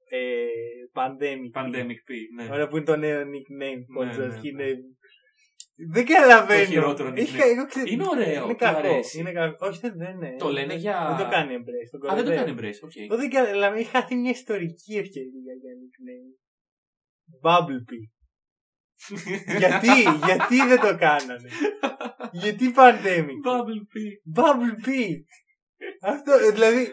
ε, Pandemic. Pandemic P, ναι. Ωραία που είναι το νέο nickname. Paul Ναι, George, ναι, και ναι. είναι... Δεν καταλαβαίνω. Το χειρότερο Έχει- nickname. εγώ ξέρω- Είναι ωραίο, Είναι του κακό. αρέσει. Είναι κακό. Όχι, δεν, δεν είναι. Το λένε Δεν- για- Δεν το κάνει embrace. τον Α, δεν το κοροϊδεύει. κάνει embrace, οκ. Εγώ δεν κα- δηλαδή είχα χαθεί μια ιστορική ευκαιρία για nickname. Bubble P. γιατί, γιατί δεν το κάνανε; γιατί Pandemic. Bubble P. Bubble P. Αυτό, ε, δηλαδή,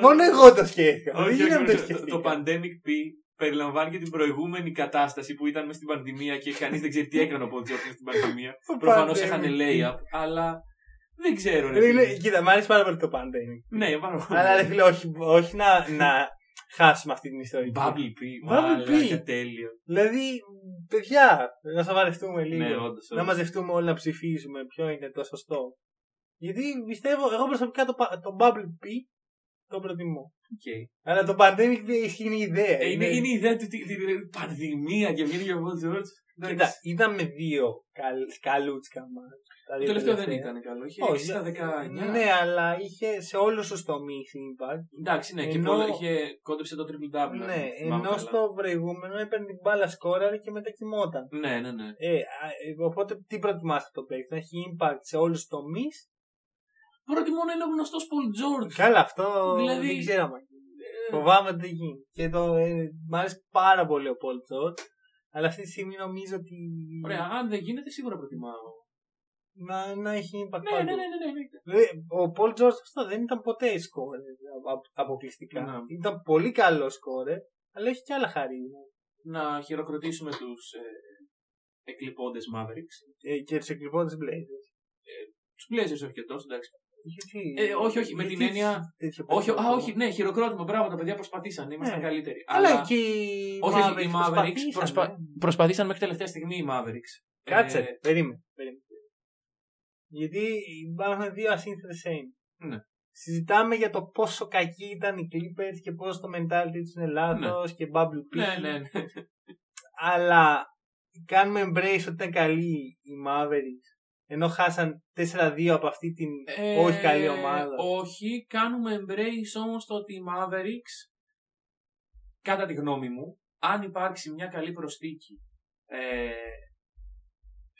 μόνο εγώ το σκέφτηκα. Δεν Όχι, όχι, γίνεται να το όχι, το, σκεφτεί. το Pandemic P περιλαμβάνει και την προηγούμενη κατάσταση που ήταν μες στην πανδημία και κανείς δεν ξέρει τι έκανε ο Paul George μες στην πανδημία. Το Προφανώς Pandemic έχανε P. layup, αλλά δεν ξέρω. Ρε, Δεν είναι- φίλε. Κοίτα, μ' αρέσει πάρα πολύ το Pandemic. Ναι, πάρα πολύ. Αλλά ρε φίλε, όχι, όχι να, να χάσουμε αυτή την ιστορία. Bubble P. Bubble P. Μαλάκα, τέλειο. Δηλαδή, παιδιά, να σοβαρευτούμε λίγο. Ναι, όντως, να όντως. μαζευτούμε όλοι να ψηφίσουμε ποιο είναι το σωστό. Γιατί πιστεύω, εγώ προσωπικά το, πα- το Bubble P το προτιμώ. Οκ. Αλλά το Pandemic δεν ισχύει η ιδέα. Ε, Είναι, είναι η ιδέα του τη, τη- τη- πανδημία και βγαίνει και ο Paul George. Κοίτα, είδαμε δύο καλ- καλούτσικα ματς. Το τελευταίο δεν ήταν καλό. Είχε Όχι, 6 στα 19. Ναι, αλλά είχε σε όλους τους τομείς impact. Εντάξει, ναι, και Ενώ- πολλά- είχε κόντεψε το triple double. Ναι, αν θυμάμαι ενώ καλά. στο προηγούμενο έπαιρνε την μπάλα σκόραρε και μετακυμόταν. Ναι, ναι, ναι. Ε, α, ε, οπότε τι προτιμάς αυτό το παίκτη, να έχει impact σε όλου του τομεί. Προτιμώ να είναι ο γνωστός Paul George. Καλά, αυτό Δηλαδή- δεν ξέρω αν Ε, Φοβάμαι ότι δεν γίνει. Και το, ε, μ' αρέσει πάρα πολύ ο Paul George. Αλλά αυτή τη στιγμή νομίζω ότι. Ωραία, αν δεν γίνεται, σίγουρα προτιμάω. Να, να έχει impact Ναι, παντού. ναι, ναι, ναι, ναι, ναι. Δηλαδή, ο Paul George αυτό δεν ήταν ποτέ σκόρε αποκλειστικά. Ναι. Ήταν πολύ καλό σκόρε, αλλά έχει και άλλα χαρίσματα. Να χειροκροτήσουμε τους ε, εκλειπώντες Mavericks. Ε, και τους εκλειπώντες Blazers. Τους Blazers όχι και τόσο, εντάξει. Γιατί, Ε, όχι, όχι, με γιατί την έννοια- τέτοιο Όχι, α, πράγμα. όχι, ναι, χειροκρότημα. Μπράβο, τα παιδιά προσπαθήσαν. Ήμασταν Ναι. καλύτεροι. Αλλά και οι Όχι, όχι, Mavericks οι Mavericks προσπαθήσανε. προσπα- προσπαθήσαν μέχρι τελευταία στιγμή οι Mavericks. Κάτσε, Ε, περίμενε. Περίμενε. Γιατί υπάρχουν δύο ασύνθετες έννοιες. Ναι. Συζητάμε για το πόσο κακοί ήταν οι Clippers και πόσο το mentality τους είναι λάθος και bubble P. ναι, ναι, ναι. Αλλά κάνουμε embrace ότι ήταν καλοί οι Mavericks. Ενώ χάσαν 4-2 από αυτή την Ε, όχι καλή ομάδα. Όχι, κάνουμε embrace όμως το ότι οι Mavericks, κατά τη γνώμη μου, αν υπάρξει μια καλή προσθήκη ε,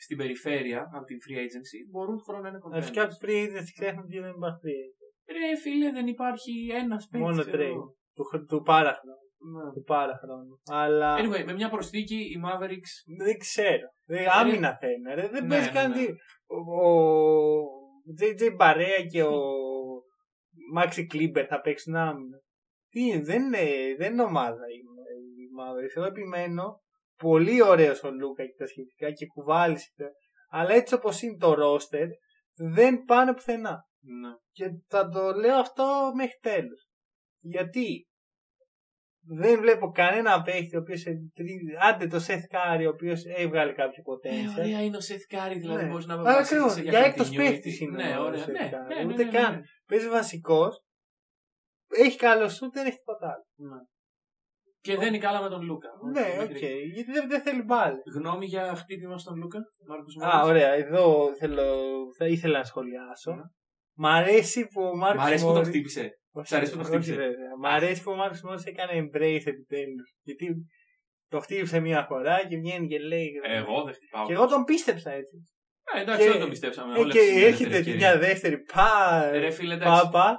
στην περιφέρεια από την free agency, μπορούν χρόνο να είναι κοντά. Αρχικά από τους free agents ξέχνουν ότι δεν υπάρχει free agents. Ρε φίλε, δεν υπάρχει ένας παίκτης. Μόνο ξέρω trade. εγώ. Του, χ- του πάρα χρόνου. Ναι. Του πάρα χρόνου. Αλλά Anyway, με μια προσθήκη οι Mavericks δεν ξέρω. Δεν, άμυνα θέλουν. Ρε. Δεν Ναι, παίζει ναι, καν ναι. τι. Ο, ο JJ Μπαρέα και ο Μάξι Κλίμπερ θα παίξουν άμυνα. Τι είναι, δεν είναι, δεν είναι ομάδα η, η Mavericks. Εγώ επιμένω πολύ ωραίος ο Λούκα και τα σχετικά και κουβάλισε. Αλλά έτσι όπως είναι το roster δεν πάνε πουθενά. ναι. Και θα το λέω αυτό μέχρι τέλους. Γιατί δεν βλέπω κανένα παίχτη ο οποίος. Άντε το Seth Curry, ο οποίος έβγαλε κάποιο Ε, potential. ωραία είναι ο Seth Curry, δηλαδή Ναι. μπορείς να Αλλά βασίζεσαι ακριβώς, για για continuity. έκτος παίκτης είναι Ναι, ο ωραία. Seth Ναι, Curry. ναι, ναι, Ούτε ναι, καν. ναι. Παίζει βασικός. Έχει καλός σου, δεν έχει τίποτα άλλο. Και δεν είναι καλά με τον Λούκα. Ναι, Όχι, οκ. μικρή. Γιατί δεν, δεν θέλει μπάλες. Γνώμη για χτύπημα στον Λούκα, Μάρκος Α, Μόρις. ωραία. Εδώ θέλω, θα ήθελα να σχολιάσω. Ναι. Μ' αρέσει που ο Μάρκος Μ' αρέσει που το χτύπησε. Όχι, Σ' αρέσει που το όχι, χτύπησε. βέβαια. Μ' αρέσει που ο Μάρκος Μόρις έκανε embrace επιτέλους. Γιατί το χτύπησε μία φορά και βγαίνει και λέει. Εγώ δεν χτυπάω. Και εγώ τον πίστεψα έτσι. Ε, εντάξει, και- δεν το πιστέψαμε. Ε, όλες και τις ελεύθερες έρχεται ευκαιρίες. μια δεύτερη πα. Ρε φίλε, εντάξει. Πάπα.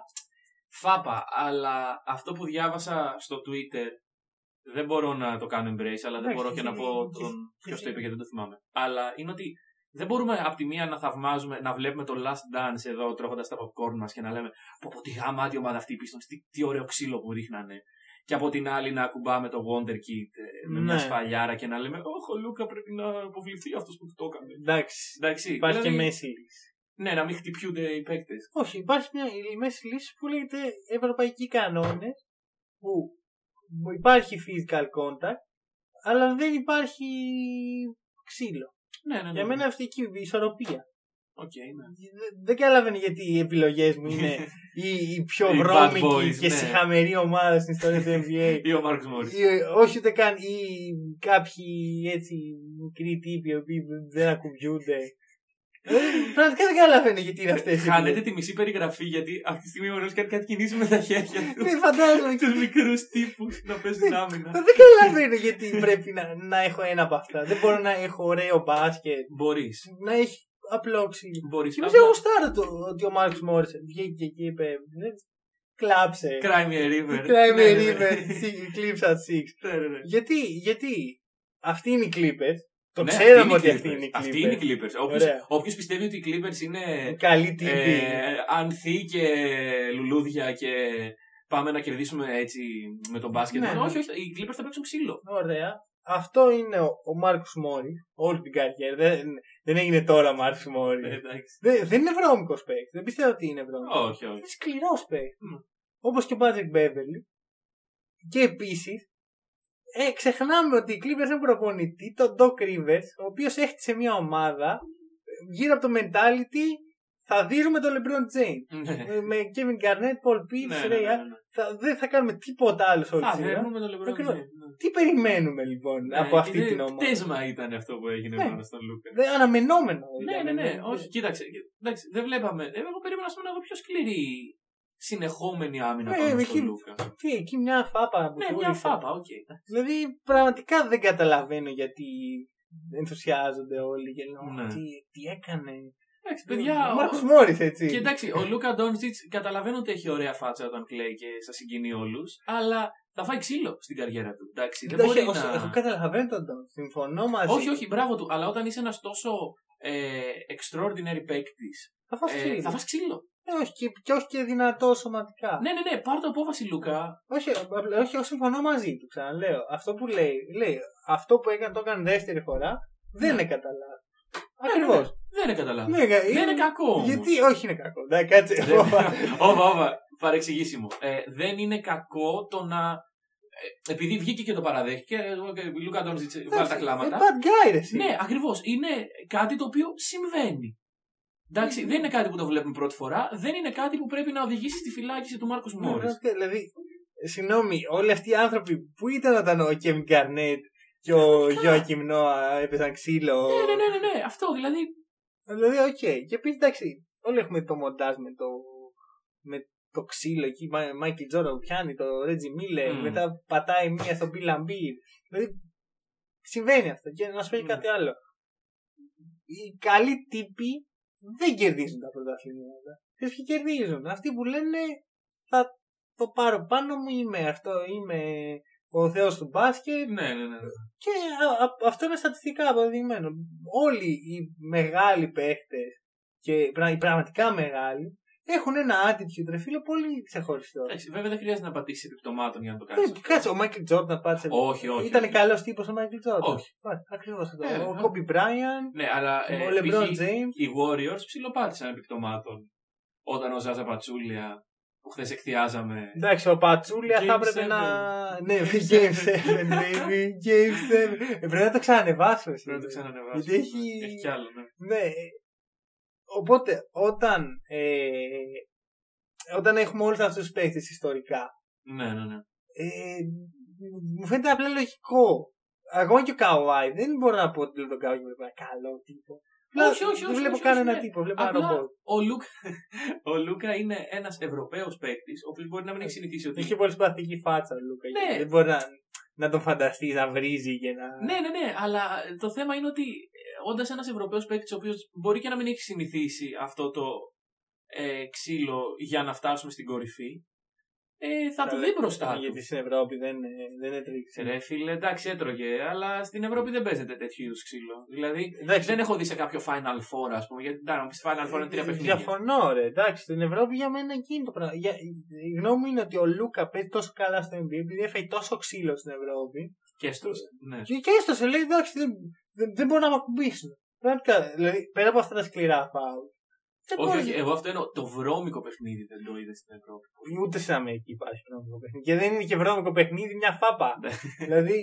Φάπα, αλλά αυτό που διάβασα στο Twitter δεν μπορώ να το κάνω embrace, αλλά δεν Εντάξει, μπορώ και να και- πω και- τον και- ποιος το είπε γιατί δεν το θυμάμαι. Αλλά είναι ότι δεν μπορούμε από τη μία να θαυμάζουμε, να βλέπουμε το Last Dance εδώ τρώγοντας τα popcorn μας και να λέμε Πω πω τι γαμάτι ομάδα αυτή η Pistons, τι, τι ωραίο ξύλο που ρίχνανε. Και από την άλλη να ακουμπάμε το Wonder Kid ε, με μια Ναι. σφαλιάρα και να λέμε Όχι, ο Λούκα πρέπει να αποβληθεί αυτός που του το έκανε. Εντάξει. Εντάξει, Υπάρχει δηλαδή, και μέση λύση. Ναι, να μην χτυπιούνται οι παίκτες. Όχι, υπάρχει μια η μέση λύση που λέγεται ευρωπαϊκοί κανόνες που υπάρχει physical contact αλλά δεν υπάρχει ξύλο. Ναι, ναι, ναι. Για μένα αυτή εκεί η ισορροπία. Οκ, ναι. Δεν- Δεν καταλαβαίνω γιατί οι επιλογές μου είναι οι, οι πιο Οι bad βρώμικοι boys, και ναι. συχαμερή ομάδα στην ιστορία του NBA. Ή ο Μάρκος Μόρις. Ή, όχι ούτε καν ή κάποιοι έτσι μικροί τύποι οι οποίοι δεν ακουμπιούνται. Ε, Πραγματικά δεν καταλαβαίνω γιατί είναι αυτές. Χάνετε τη μισή περιγραφή γιατί αυτή τη στιγμή ο Ρος κάνει κάτι κινήσει με τα χέρια του. Δεν φαντάζομαι. Τους μικρούς τύπους να παίζουν άμυνα. Δεν καταλαβαίνω γιατί πρέπει να, να έχω ένα από αυτά. Δεν μπορώ να έχω ωραίο μπάσκετ. Μπορείς. Να έχει απλό ξύλο. Μπορείς. Και μετά εγώ στάρω το ότι ο Μάρκος Μόρι βγήκε και είπε. «Δεν- Κλάψε. Cry me a river. Cry me Ναι, a ναι, ναι. river. Clips at six. Ναι, ναι, ναι. Γιατί, γιατί αυτοί είναι οι Clippers. Το Ναι, ξέραμε αυτοί ότι είναι αυτοί είναι οι Clippers. Αυτοί είναι οι Clippers. Όποιος- Ωραία. Όποιος πιστεύει ότι οι Clippers είναι Καλή τύπη. ε, ανθή και λουλούδια και πάμε να κερδίσουμε έτσι με τον μπάσκετ. Ναι, ναι. Όχι, όχι, οι Clippers θα παίξουν ξύλο. Ωραία. Αυτό είναι ο, ο Μάρκο Μόρι όλη την καριέρα. Δεν, δεν έγινε τώρα Μάρκο Μόρι. Ε, εντάξει. δεν, δεν είναι βρώμικος παίκτης. Δεν πιστεύω ότι είναι βρώμικος. Όχι, όχι. Είναι σκληρός παίκτης. Μμ. Όπως και ο Patrick Μπέβερλι. Και επίσης, ε, ξεχνάμε ότι οι Clippers έχουν προπονητή, τον Doc Rivers, ο οποίος έχτισε μια ομάδα ε, γύρω από το mentality θα δίνουμε τον LeBron James. Ναι. Ε, με Kevin Garnett, Paul Pierce, Ναι, ναι, Ray ναι, Allen. ναι. Θα, δεν θα κάνουμε τίποτα άλλο σε όλη Θα τη σειρά. δέρνουμε τον LeBron Ακριβώς. James. ναι. Τι περιμένουμε λοιπόν Ναι, από αυτή είναι την ομάδα; Πτέσμα ήταν αυτό που έγινε Ναι. πάνω στον Λούκα. Δεν αναμενόμενο. Ναι, ήταν, ναι, ναι. ε, Όχι, κοίταξε. Εντάξει, δεν βλέπαμε. ε, Εγώ περίμενα ας πούμε, να δω πιο σκληρή συνεχόμενη άμυνα Ναι, πάνω εκεί- στον Λούκα. Τι, εκεί μια φάπα που Ναι, του μια ήρθε. φάπα, οκ. Δηλαδή πραγματικά δεν καταλαβαίνω γιατί ενθουσιάζονται όλοι και λένε Ναι. τι, τι έκανε. Εντάξει, παιδιά. Ο ο- Μάρκος Μόρις έτσι. Και εντάξει, ο Λούκα Ντόντσιτ καταλαβαίνω ότι έχει ωραία φάτσα όταν κλαίει και σας συγκινεί όλους, αλλά θα φάει ξύλο στην καριέρα του. Εντάξει, δεν Όχι, μπορεί εγώ- να. Εγώ καταλαβαίνω τον Τον. Συμφωνώ μαζί. Όχι, όχι, μπράβο του. Αλλά όταν είσαι ένας τόσο ε, extraordinary παίκτης, Θα φας ε, ξύλο. θα φας ξύλο. Ε, όχι, και, και όχι και δυνατό σωματικά. Ναι, ναι, ναι, πάρ το απόφαση, Λούκα. Όχι, απλά- όχι, εγώ συμφωνώ μαζί του. Ξαναλέω. Αυτό που λέει, λέει, αυτό που έκανε, το έκανε δεύτερη φορά, δεν Ναι. είναι κατά λάθος. Ναι, ναι, Ακριβώς. ναι. Δεν είναι καταλάβει. Ναι, Δεν είναι κακό. όμως. Γιατί, όχι είναι κακό. Ναι, κάτσε. Δεν- Ωπα, ωπα, παρεξηγήσιμο. Ε, δεν είναι κακό το να. ε, επειδή βγήκε και το παραδέχτηκε, εγώ και η Λούκα Ντόντσιτ βάλει τα κλάματα. Ε, bad guy, ρε, εσύ. Ναι, ακριβώς. Είναι κάτι το οποίο συμβαίνει. Εντάξει, δεν είναι κάτι που το βλέπουμε πρώτη φορά. Δεν είναι κάτι που πρέπει να οδηγήσει στη φυλάκιση του Μάρκο Ναι, Μόρι. ναι, Δηλαδή, συγγνώμη, όλοι αυτοί οι άνθρωποι που ήταν όταν ο Κέβιν Γκαρνέτ και ο Γιοακίμ Νόα έπαιζαν ξύλο; Ναι, ναι, ναι, ναι, ναι. Αυτό δηλαδή. Δηλαδή, οκ. Και επίσης, εντάξει, όλοι έχουμε το μοντάζ με το, με το ξύλο εκεί. Μά- Μάικλ Τζόραν που πιάνει το Ρέτζι Μίλερ, Μμ. μετά πατάει μία στον Bill Lambert. Δηλαδή, συμβαίνει αυτό. Και να σου πω και Μμ. κάτι άλλο. Οι καλοί τύποι δεν κερδίζουν τα πρωταθλήματα. Ξέρεις ποιοι κερδίζουν. Αυτοί που λένε θα το πάρω πάνω μου, είμαι αυτό, είμαι ο θεός του μπάσκετ, Ναι, ναι, ναι. και α- α- αυτό είναι στατιστικά αποδεδειγμένο. Όλοι οι μεγάλοι παίχτε και πρα- οι πραγματικά μεγάλοι έχουν ένα attitude, ρε φίλε, πολύ ξεχωριστό. Εντάξει, βέβαια δεν χρειάζεται να πατήσεις επί πτωμάτων για να το κάνεις. Ε, Κάτσε, ο Μάικλ Τζόρνταν πάτησε. Όχι, όχι, Ήταν όχι. καλός τύπος ο Μάικλ Τζόρνταν. Όχι. Ακριβώς αυτό. Ε, ο ε. Κόμπι Μπράιαν, Ναι, αλλά ε, ο Λεμπρόν π.χ. Τζέιμ. οι Warriors ψιλοπάτησαν επί πτωμάτων. Όταν ο Ζάζα Πατσούλια που χθες εκθιάζαμε. Εντάξει, ο Πατσούλια θα Game έπρεπε seven. να. Ναι, Game 7, baby. Game 7. Ε, Πρέπει να το ξανανεβάσω. εσύ. Πρέπει να το ξανανεβάσουμε. Γιατί έχει- Έχει κι άλλο, ναι. Ναι. ε, Οπότε, όταν, ε, όταν έχουμε όλους αυτούς τους παίκτες ιστορικά, Ναι, ναι, ναι. ε, μου φαίνεται απλά λογικό. Ακόμα και ο Καουάι, δεν μπορώ να πω ότι τον Καουάι είναι ένα καλό τύπο. Απλά Όχι, όχι, δεν όχι, βλέπω όχι, κανένα όχι, ναι. τύπο, βλέπω ένα Απλά ρομπότ. ο Λούκα, ο Λούκα είναι ένας Ευρωπαίος παίκτης, ο οποίος μπορεί να μην έχει συνηθίσει ότι. Έχει πολύ συμπαθητική φάτσα ο Λούκα. Ναι. Δεν μπορεί να, να τον φανταστείς να βρίζει και να. Ναι, ναι, ναι, αλλά το θέμα είναι ότι όντα ένας Ευρωπαίος παίκτης, ο οποίος μπορεί και να μην έχει συνηθίσει αυτό το ε, ξύλο για να φτάσουμε στην κορυφή, ε, θα του δει μπροστά τους. Γιατί στην Ευρώπη δεν, ε, δεν έτρεξε. Ρε φίλε, εντάξει, έτρωγε, αλλά στην Ευρώπη δεν παίζεται τέτοιου είδους ξύλο. Δηλαδή, Εντάξει, δεν έχω δει σε κάποιο Final Four, ας πούμε. Γιατί εντάξει, να πει Final Four είναι τρία Ε, παιχνίδια. Διαφωνώ, ρε. Εντάξει, στην Ευρώπη για μένα εκείνη το πράγμα. Για, η γνώμη μου είναι ότι ο Λούκα παίζει τόσο καλά στο NBA επειδή έφαγε τόσο ξύλο στην Ευρώπη. Και στο. Ναι. Και, και έστω σε λέει εντάξει, δεν, δεν, δεν μπορούν να με ακουμπήσουν. Πραγματικά, δηλαδή πέρα από αυτά τα σκληρά φάουλ. δεν Όχι, μπορεί- όχι, εγώ αυτό εννοώ. Το βρώμικο παιχνίδι δεν το είδες στην Ευρώπη. Ούτε στην Αμερική υπάρχει βρώμικο παιχνίδι. Και δεν είναι και βρώμικο παιχνίδι, μια φάπα. Ναι. δηλαδή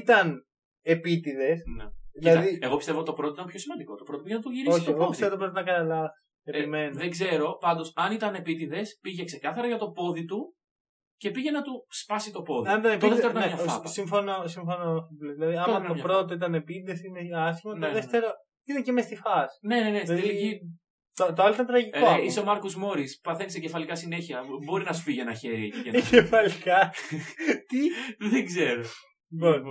ήταν επίτηδες. Ναι. Δηλαδή, Κοίτα, εγώ πιστεύω το πρώτο ήταν πιο σημαντικό. Το πρώτο πήγε να το γυρίσει όχι, το εγώ πόδι. πιστεύω πρέπει να κάνω λάθο. Ε, Επιμένω. δεν ξέρω, πάντως αν ήταν επίτηδες, πήγε ξεκάθαρα για το πόδι του και πήγε να του σπάσει το πόδι. Αν ήταν το δεύτερο επίτηδε, ήταν ναι, μια φάπα. συμφωνώ, συμφωνώ. Δηλαδή, άμα ήταν το μια πρώτο ήταν επίτηδε, είναι άσχημο. Ναι, το ναι. δεύτερο είναι και μες στη φάση. Ναι, ναι, ναι. Στην Δηλαδή, τελική. Το, το άλλο ήταν τραγικό. Ε, ακόμα. είσαι ο Μάρκος Μόρις, παθαίνεις εγκεφαλικά συνέχεια. Μπορεί να σου φύγει ένα χέρι εκεί. και να- Εγκεφαλικά. Τι; δεν ξέρω. Λοιπόν,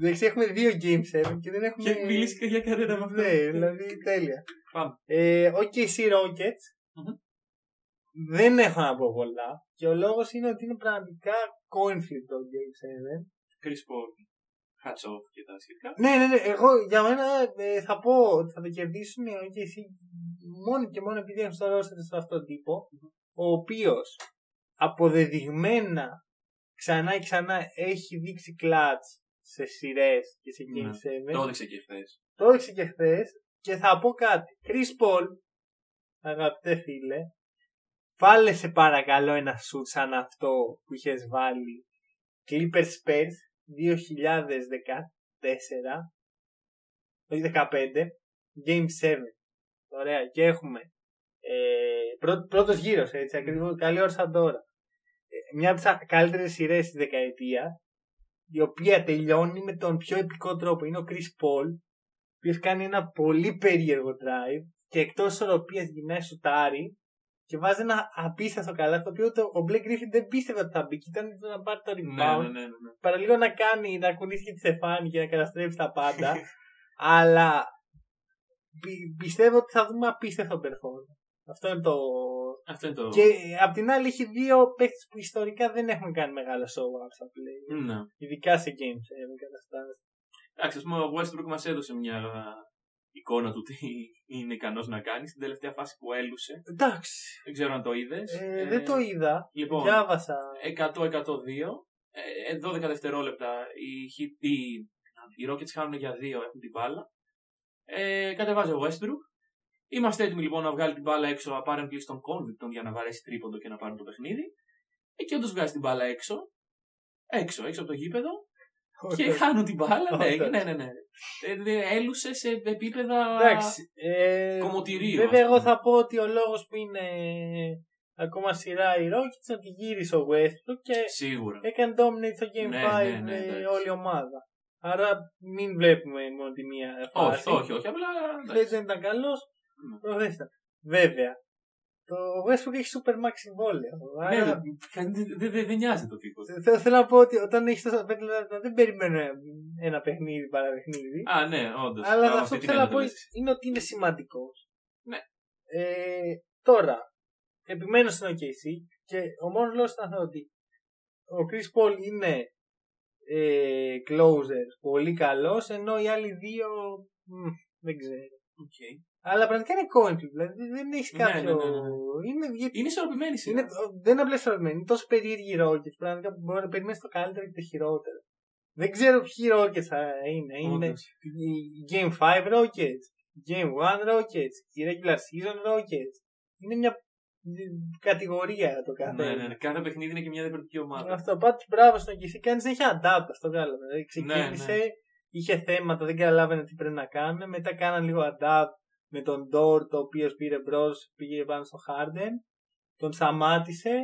Εντάξει, έχουμε δύο Game 7 και δεν έχουμε. Και μιλήσεις και για κανένα από αυτά. Ναι, δηλαδή τέλεια. Πάμε. Ε, OKC Rockets. Μμμ. Δεν έχω να πω πολλά. Και ο λόγος είναι ότι είναι πραγματικά coin flip το Game 7. Chris Paul, hats off και τα σχετικά. Ναι, ναι, ναι. Εγώ για μένα ε, θα πω ότι θα το κερδίσουν οι OKC μόνο και μόνο επειδή έχουν στο roster σε αυτόν τον τύπο. Ο οποίος αποδεδειγμένα ξανά και ξανά έχει δείξει clutch σε σειρές και σε Game Ναι. 7. Το έδειξε και χθες. Το έδειξε και χθες και θα πω κάτι. Chris Paul, αγαπητέ φίλε, βάλε σε παρακαλώ ένα σουτ σαν αυτό που είχες βάλει Clippers Spurs 2014, όχι 15, Game 7. Το Ωραία. Και έχουμε ε, πρω, πρώτος γύρος, έτσι, ακριβώς. Καλή ώρα σαν τώρα. Ε, μια από τις καλύτερες σειρές της δεκαετίας, η οποία τελειώνει με τον πιο επικό τρόπο. Είναι ο Chris Paul, ο οποίος κάνει ένα πολύ περίεργο drive και εκτός ισορροπία γυρνάει σουτάρει και βάζει ένα απίστευτο καλά, το οποίο το, ο Blake Griffin δεν πίστευε ότι θα μπει. Και ήταν να πάρει το rebound. Ναι, ναι, ναι, ναι. Παραλίγο να κάνει, να κουνήσει και τη στεφάνη και να καταστρέψει τα πάντα. αλλά πι- πιστεύω ότι θα δούμε απίστευτο performance. Αυτό είναι το. Αυτό είναι το. Και απ' την άλλη έχει δύο παίχτε που ιστορικά δεν έχουν κάνει μεγάλο show up στα play. Ναι. Ειδικά σε games ε, καταστάσεις. Εντάξει, ας πούμε, ο Westbrook μας έδωσε μια εικόνα του τι είναι ικανός να κάνει στην τελευταία φάση που έλουσε. Εντάξει. Δεν ξέρω αν το είδες. Ε, δεν το είδα. Λοιπόν, Διάβασα. 100-102. Ε, 12 δευτερόλεπτα οι, Heat- οι, οι Rockets χάνουν για 2, έχουν την μπάλα. Ε, κατεβάζει ο Westbrook. Είμαστε έτοιμοι λοιπόν να βγάλει την μπάλα έξω apparently στον Convicton για να βαρέσει τρίποντο και να πάρουν το παιχνίδι. Ε, και όντως βγάζει την μπάλα έξω. Έξω, έξω από το γήπεδο. Και Όχι. χάνουν την μπάλα. ναι, Όχι. ναι, ναι, ναι. Ε, δε- έλουσε σε επίπεδα Εντάξει. Ε, κομμωτηρίου. Βέβαια, ας εγώ πούμε. θα πω ότι ο λόγος που είναι ακόμα σειρά η Rockets είναι ότι γύρισε ο Westbrook και Σίγουρα. έκανε dominate στο Game 5 Ναι, ναι, ναι, ε, εντάξει. όλη η ομάδα. Άρα μην βλέπουμε μόνο τη μία φάση. όχι, όχι, όχι. Απλά. Χθες δεν ήταν καλός, Ναι. προχθές ήταν. Βέβαια, το Westbrook έχει super max συμβόλαιο. Ναι, Άρα, δεν δε, δε, δεν νοιάζει το τύπο. θέλω, θέλω να πω ότι όταν έχεις τόσα παίκτε, δεν περιμένω ένα παιχνίδι παρά παιχνίδι. Α, ναι, όντως. Αλλά αυτό που θέλω να πω είναι ότι είναι σημαντικός. Ναι. Ε, τώρα, επιμένω στην OKC και ο μόνος λόγος ήταν ότι ο Chris Paul είναι ε, closer πολύ καλός, ενώ οι άλλοι δύο μ, δεν ξέρω. Αλλά πραγματικά είναι coin flip, δηλαδή δεν έχεις Ναι, κάποιο. ναι, ναι, ναι. Είναι, γιατί Είναι ισορροπημένη η σειρά. είναι, δεν είναι απλά ισορροπημένη, είναι τόσο περίεργη η Rockets πραγματικά που μπορεί να περιμένεις το καλύτερο και το χειρότερο. Δεν ξέρω ποιοι Rockets θα είναι. Είναι Όντως. η Game 5 Rockets, Game 1 Rockets, η Regular Season Rockets. Είναι μια κατηγορία το κάθε. Ναι, ναι, ναι. Κάθε παιχνίδι είναι και μια διαφορετική ομάδα. Αυτό πάντως μπράβο στον Κισή. Κάνεις να έχει adapt αυτό βγάλαμε. Δηλαδή ξεκίνησε, Ναι, είχε θέματα, δεν καταλάβαινε τι πρέπει να κάνουν. Μετά κάναν λίγο adapt με τον Dort, ο οποίο πήρε μπρος, πήγε πάνω στο Harden. Τον σταμάτησε.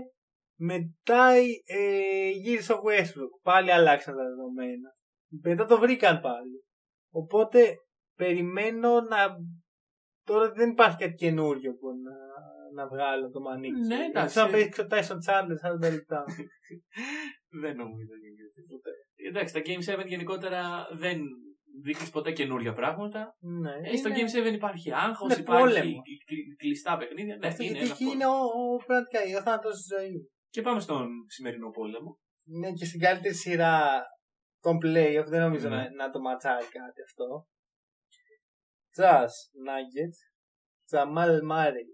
Μετά ε, γύρισε ο Westbrook. Πάλι αλλάξαν τα δεδομένα. Μετά το βρήκαν πάλι. Οπότε περιμένω να. Τώρα δεν υπάρχει κάτι καινούριο που να, να βγάλω το μανίκι. Ναι, εντάξει. Σαν να παίξει ο Tyson Chandler 40 λεπτά. Δεν νομίζω ότι είναι τίποτα. Εντάξει, τα Game 7 γενικότερα δεν δείχνει ποτέ καινούργια πράγματα. ναι, Ε, στο είναι- Game 7 υπάρχει άγχος, είναι υπάρχει πόλεμο. κλ- κλ- κλειστά παιχνίδια. Ναι, Αυτό είναι γιατί ένα εκεί πόλεμο. είναι ο, ο, πραγματικά ο θάνατος της ζωής. Και πάμε στον σημερινό πόλεμο. Ναι, και στην καλύτερη σειρά των playoff δεν νομίζω Ναι. να, να το ματσάρει κάτι αυτό. Τζας Νάγκετς, Τζαμάλ Μάρι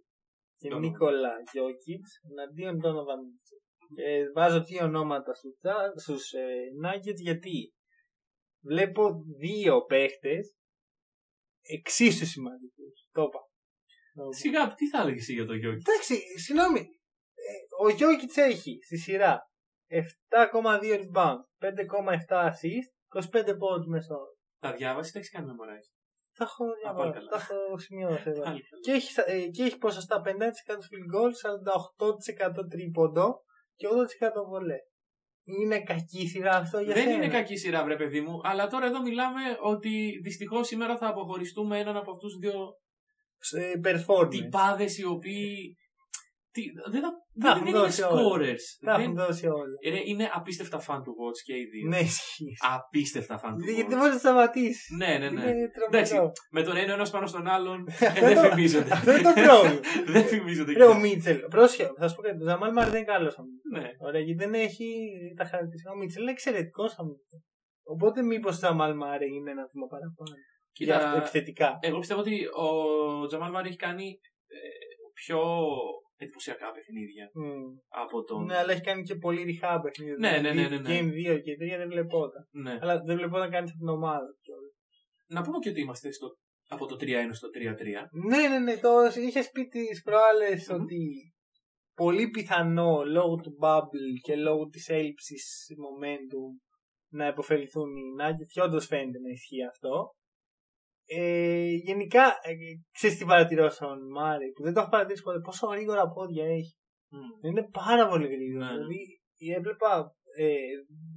και Donovan. Νίκολα Γιώκητς εναντίον Donovan Mitchell. Και βάζω δύο ονόματα στους στους ε, Nuggets γιατί βλέπω δύο παίχτες εξίσου σημαντικούς. Το είπα. Σιγά, τι θα έλεγες εσύ για το Γιώργη. Εντάξει, συγγνώμη. Ε, ο Γιώκητς έχει στη σειρά 7,2 rebound, 5,7 assist, 25 πόντους μέσω. Τα διάβασες, τα έχεις κάνει memorize. Τα έχω, πάλι διαβάσει, καλά. τα έχω σημειώσει εδώ. Πάλι. και, έχει, στα- ε, και έχει ποσοστά 50% field goal, 48% τρίποντο και 80% βολές. Είναι κακή σειρά αυτό για Δεν σένα; είναι κακή σειρά, βρε παιδί μου, αλλά τώρα εδώ μιλάμε ότι δυστυχώς σήμερα θα αποχωριστούμε έναν από αυτούς του δύο Ε, performance. τυπάδες οι οποίοι. Τι, δεν, θα, Τα δεν, έχουν δεν είναι δώσει όλα. scorers. Τα Δεν- έχουν δώσει όλα. είναι, είναι απίστευτα fan του watch και οι δύο. Ναι, ισχύει. Απίστευτα fan του Γιατί δεν watch. μπορεί να σταματήσεις. Ναι, ναι, ναι. Είναι Εντάξει, τρομερό. με τον ένα ένας πάνω στον άλλον ε, Αυτό δεν είναι το- φημίζονται. Αυτό είναι το πρόβλημα. δεν φημίζονται. Ρε, ο Μίτσελ, πρόσχε, θα σου πω κάτι. Ο Ζαμάλ Μάρι δεν είναι καλός αμυντικό. Ναι. Ωραία, γιατί δεν έχει τα χαρακτηριστικά. Ο Μίτσελ είναι εξαιρετικός αμυντικό. Οπότε μήπως ο Ζαμάλ Μάρι είναι ένα βήμα παραπάνω. Για αυτό, Κοίτα, επιθετικά. εγώ πιστεύω ότι ο Τζαμάλ Μάρι έχει κάνει ε, πιο εντυπωσιακά παιχνίδια Μμ. από τον. Ναι, αλλά έχει κάνει και πολύ ριχά παιχνίδια. Ναι, ναι, ναι, ναι, ναι. Game 2 και 3 δεν βλεπόταν. Ναι. Αλλά δεν βλεπόταν κάνει από την ομάδα. κιόλας. Να πούμε και ότι είμαστε στο, από το 3-1 στο 3-3. Ναι, ναι, ναι. Το είχες πει τις προάλλες Μμμ. ότι πολύ πιθανό λόγω του bubble και λόγω της έλλειψης momentum να υποφεληθούν οι Nuggets και όντως φαίνεται να ισχύει αυτό. Ε, γενικά, ε, ξέρεις τι παρατηρώ στον Μάρι, που δεν το έχω παρατηρήσει ποτέ, πόσο γρήγορα πόδια έχει. Είναι πάρα πολύ γρήγορο. Ναι. Δηλαδή, έβλεπα ε,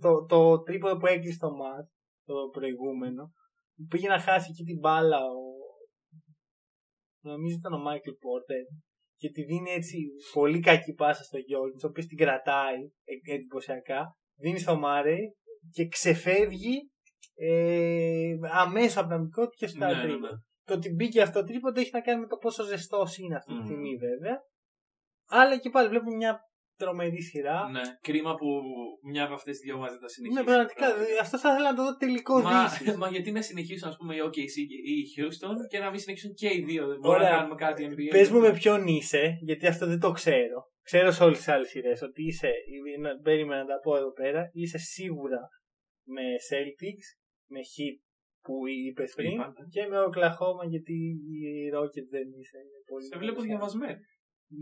το, το τρίποδο που έκλεισε το ματ, το προηγούμενο, που πήγε να χάσει εκεί την μπάλα ο, νομίζω ήταν ο Μάικλ Πόρτερ και τη δίνει έτσι πολύ κακή πάσα στο Γιώργη, ο οποίος την κρατάει ε, εντυπωσιακά, δίνει στο Μάρε και ξεφεύγει ε, αμέσως από τα μικρό του και στα Ναι, ναι, τρίποντα. ναι. Το ότι μπήκε αυτό το τρίποντο έχει να κάνει με το πόσο ζεστό είναι αυτή τη Μμμ. στιγμή βέβαια. Αλλά και πάλι βλέπουμε μια τρομερή σειρά. Ναι, κρίμα που μια από αυτές τις δύο ομάδε δεν τα συνεχίσει. Ναι, πραγματικά. δηλαδή, Αυτό θα ήθελα να το δω τελικό Μα, δύση. μα γιατί να συνεχίσουν, ας πούμε, η OKC και η Houston και να μην συνεχίσουν και οι δύο. Δεν μπορούμε Ωραία. να κάνουμε κάτι NBA. Πες μου με ποιον είσαι, γιατί αυτό δεν το ξέρω. Ξέρω σε όλες τις άλλες σειρές ότι είσαι. να- Περίμενα να τα πω εδώ πέρα. Είσαι σίγουρα με Celtics, με Heat που είπε πριν Είπα, ναι. και με Oklahoma γιατί οι Rockets δεν είσαι. πολύ Σε βλέπω καλοί. διαβασμένο.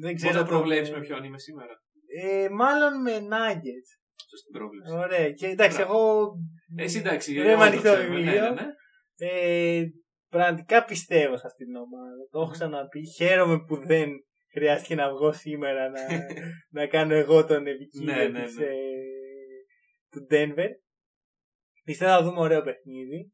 Δεν Πώ ξέρω. θα το- προβλέψεις με ποιον είμαι σήμερα. Ε, μάλλον με Nuggets. Σωστή πρόβλεψη. Ωραία. Και εντάξει, Μπράβο. εγώ. Εσύ εντάξει. Δεν όλοι με το ανοιχτό ξέρουμε. βιβλίο. Ναι, ναι, ναι. Ε, πραγματικά πιστεύω σε αυτήν την ομάδα. Το έχω ξαναπεί. Χαίρομαι που δεν χρειάστηκε να βγω σήμερα να, να κάνω εγώ τον επικίνδυνο Ναι, ναι, της, ναι. ε, του Denver. Πιστεύω να δούμε ωραίο παιχνίδι.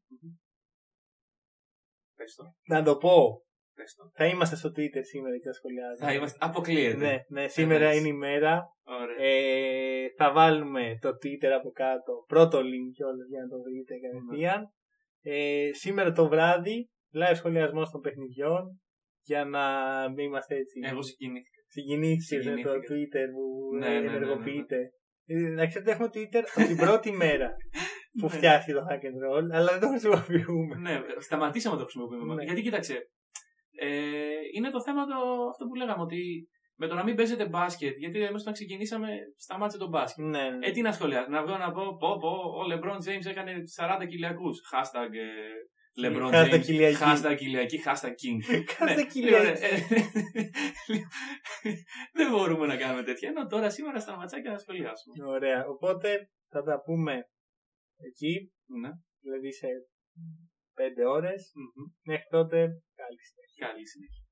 Πες το. Να το πω. Πες το. Θα είμαστε στο Twitter σήμερα και θα σχολιάζουμε. Θα είμαστε. Αποκλείεται. Ναι, ναι, σήμερα Εντάξει. είναι η μέρα. Ωραία. Ε, θα βάλουμε το Twitter από κάτω. Πρώτο link κιόλας για να το βρείτε κατευθείαν. Ε, σήμερα το βράδυ, live σχολιασμός των παιχνιδιών. Για να μην είμαστε έτσι Εγώ συγκινήθηκα. συγκινήσεις με το Συγκινήθηκα. Twitter που Ναι, ε, ναι, ναι, ναι, ναι. ενεργοποιείται. Ε, Να ξέρετε, έχουμε Twitter από την πρώτη μέρα που Ναι. φτιάχτηκε το hack and roll, αλλά δεν το χρησιμοποιούμε. Ναι, σταματήσαμε να το χρησιμοποιούμε. Ναι. Γιατί κοίταξε, ε, είναι το θέμα το, αυτό που λέγαμε ότι με το να μην παίζετε μπάσκετ, γιατί εμείς όταν ξεκινήσαμε σταμάτησε το μπάσκετ. Ναι, ναι. Ε, τι να σχολιάσω, να βγω να πω, πω, πω, ο LeBron James έκανε 40 κυλιακούς. Hashtag ε, LeBron Hashtag James. Κυριακή. Hashtag Κυριακή, hashtag King. Κάθε Ναι, Κυριακή. λοιπόν, ε, Δεν μπορούμε να κάνουμε τέτοια. Ενώ τώρα σήμερα στα ματσάκια να σχολιάσουμε. Ωραία. Οπότε θα τα πούμε εκεί, Ναι. δηλαδή σε πέντε ώρες. Μμμ. Μέχρι τότε, καλή συνέχεια. Καλή συνέχεια.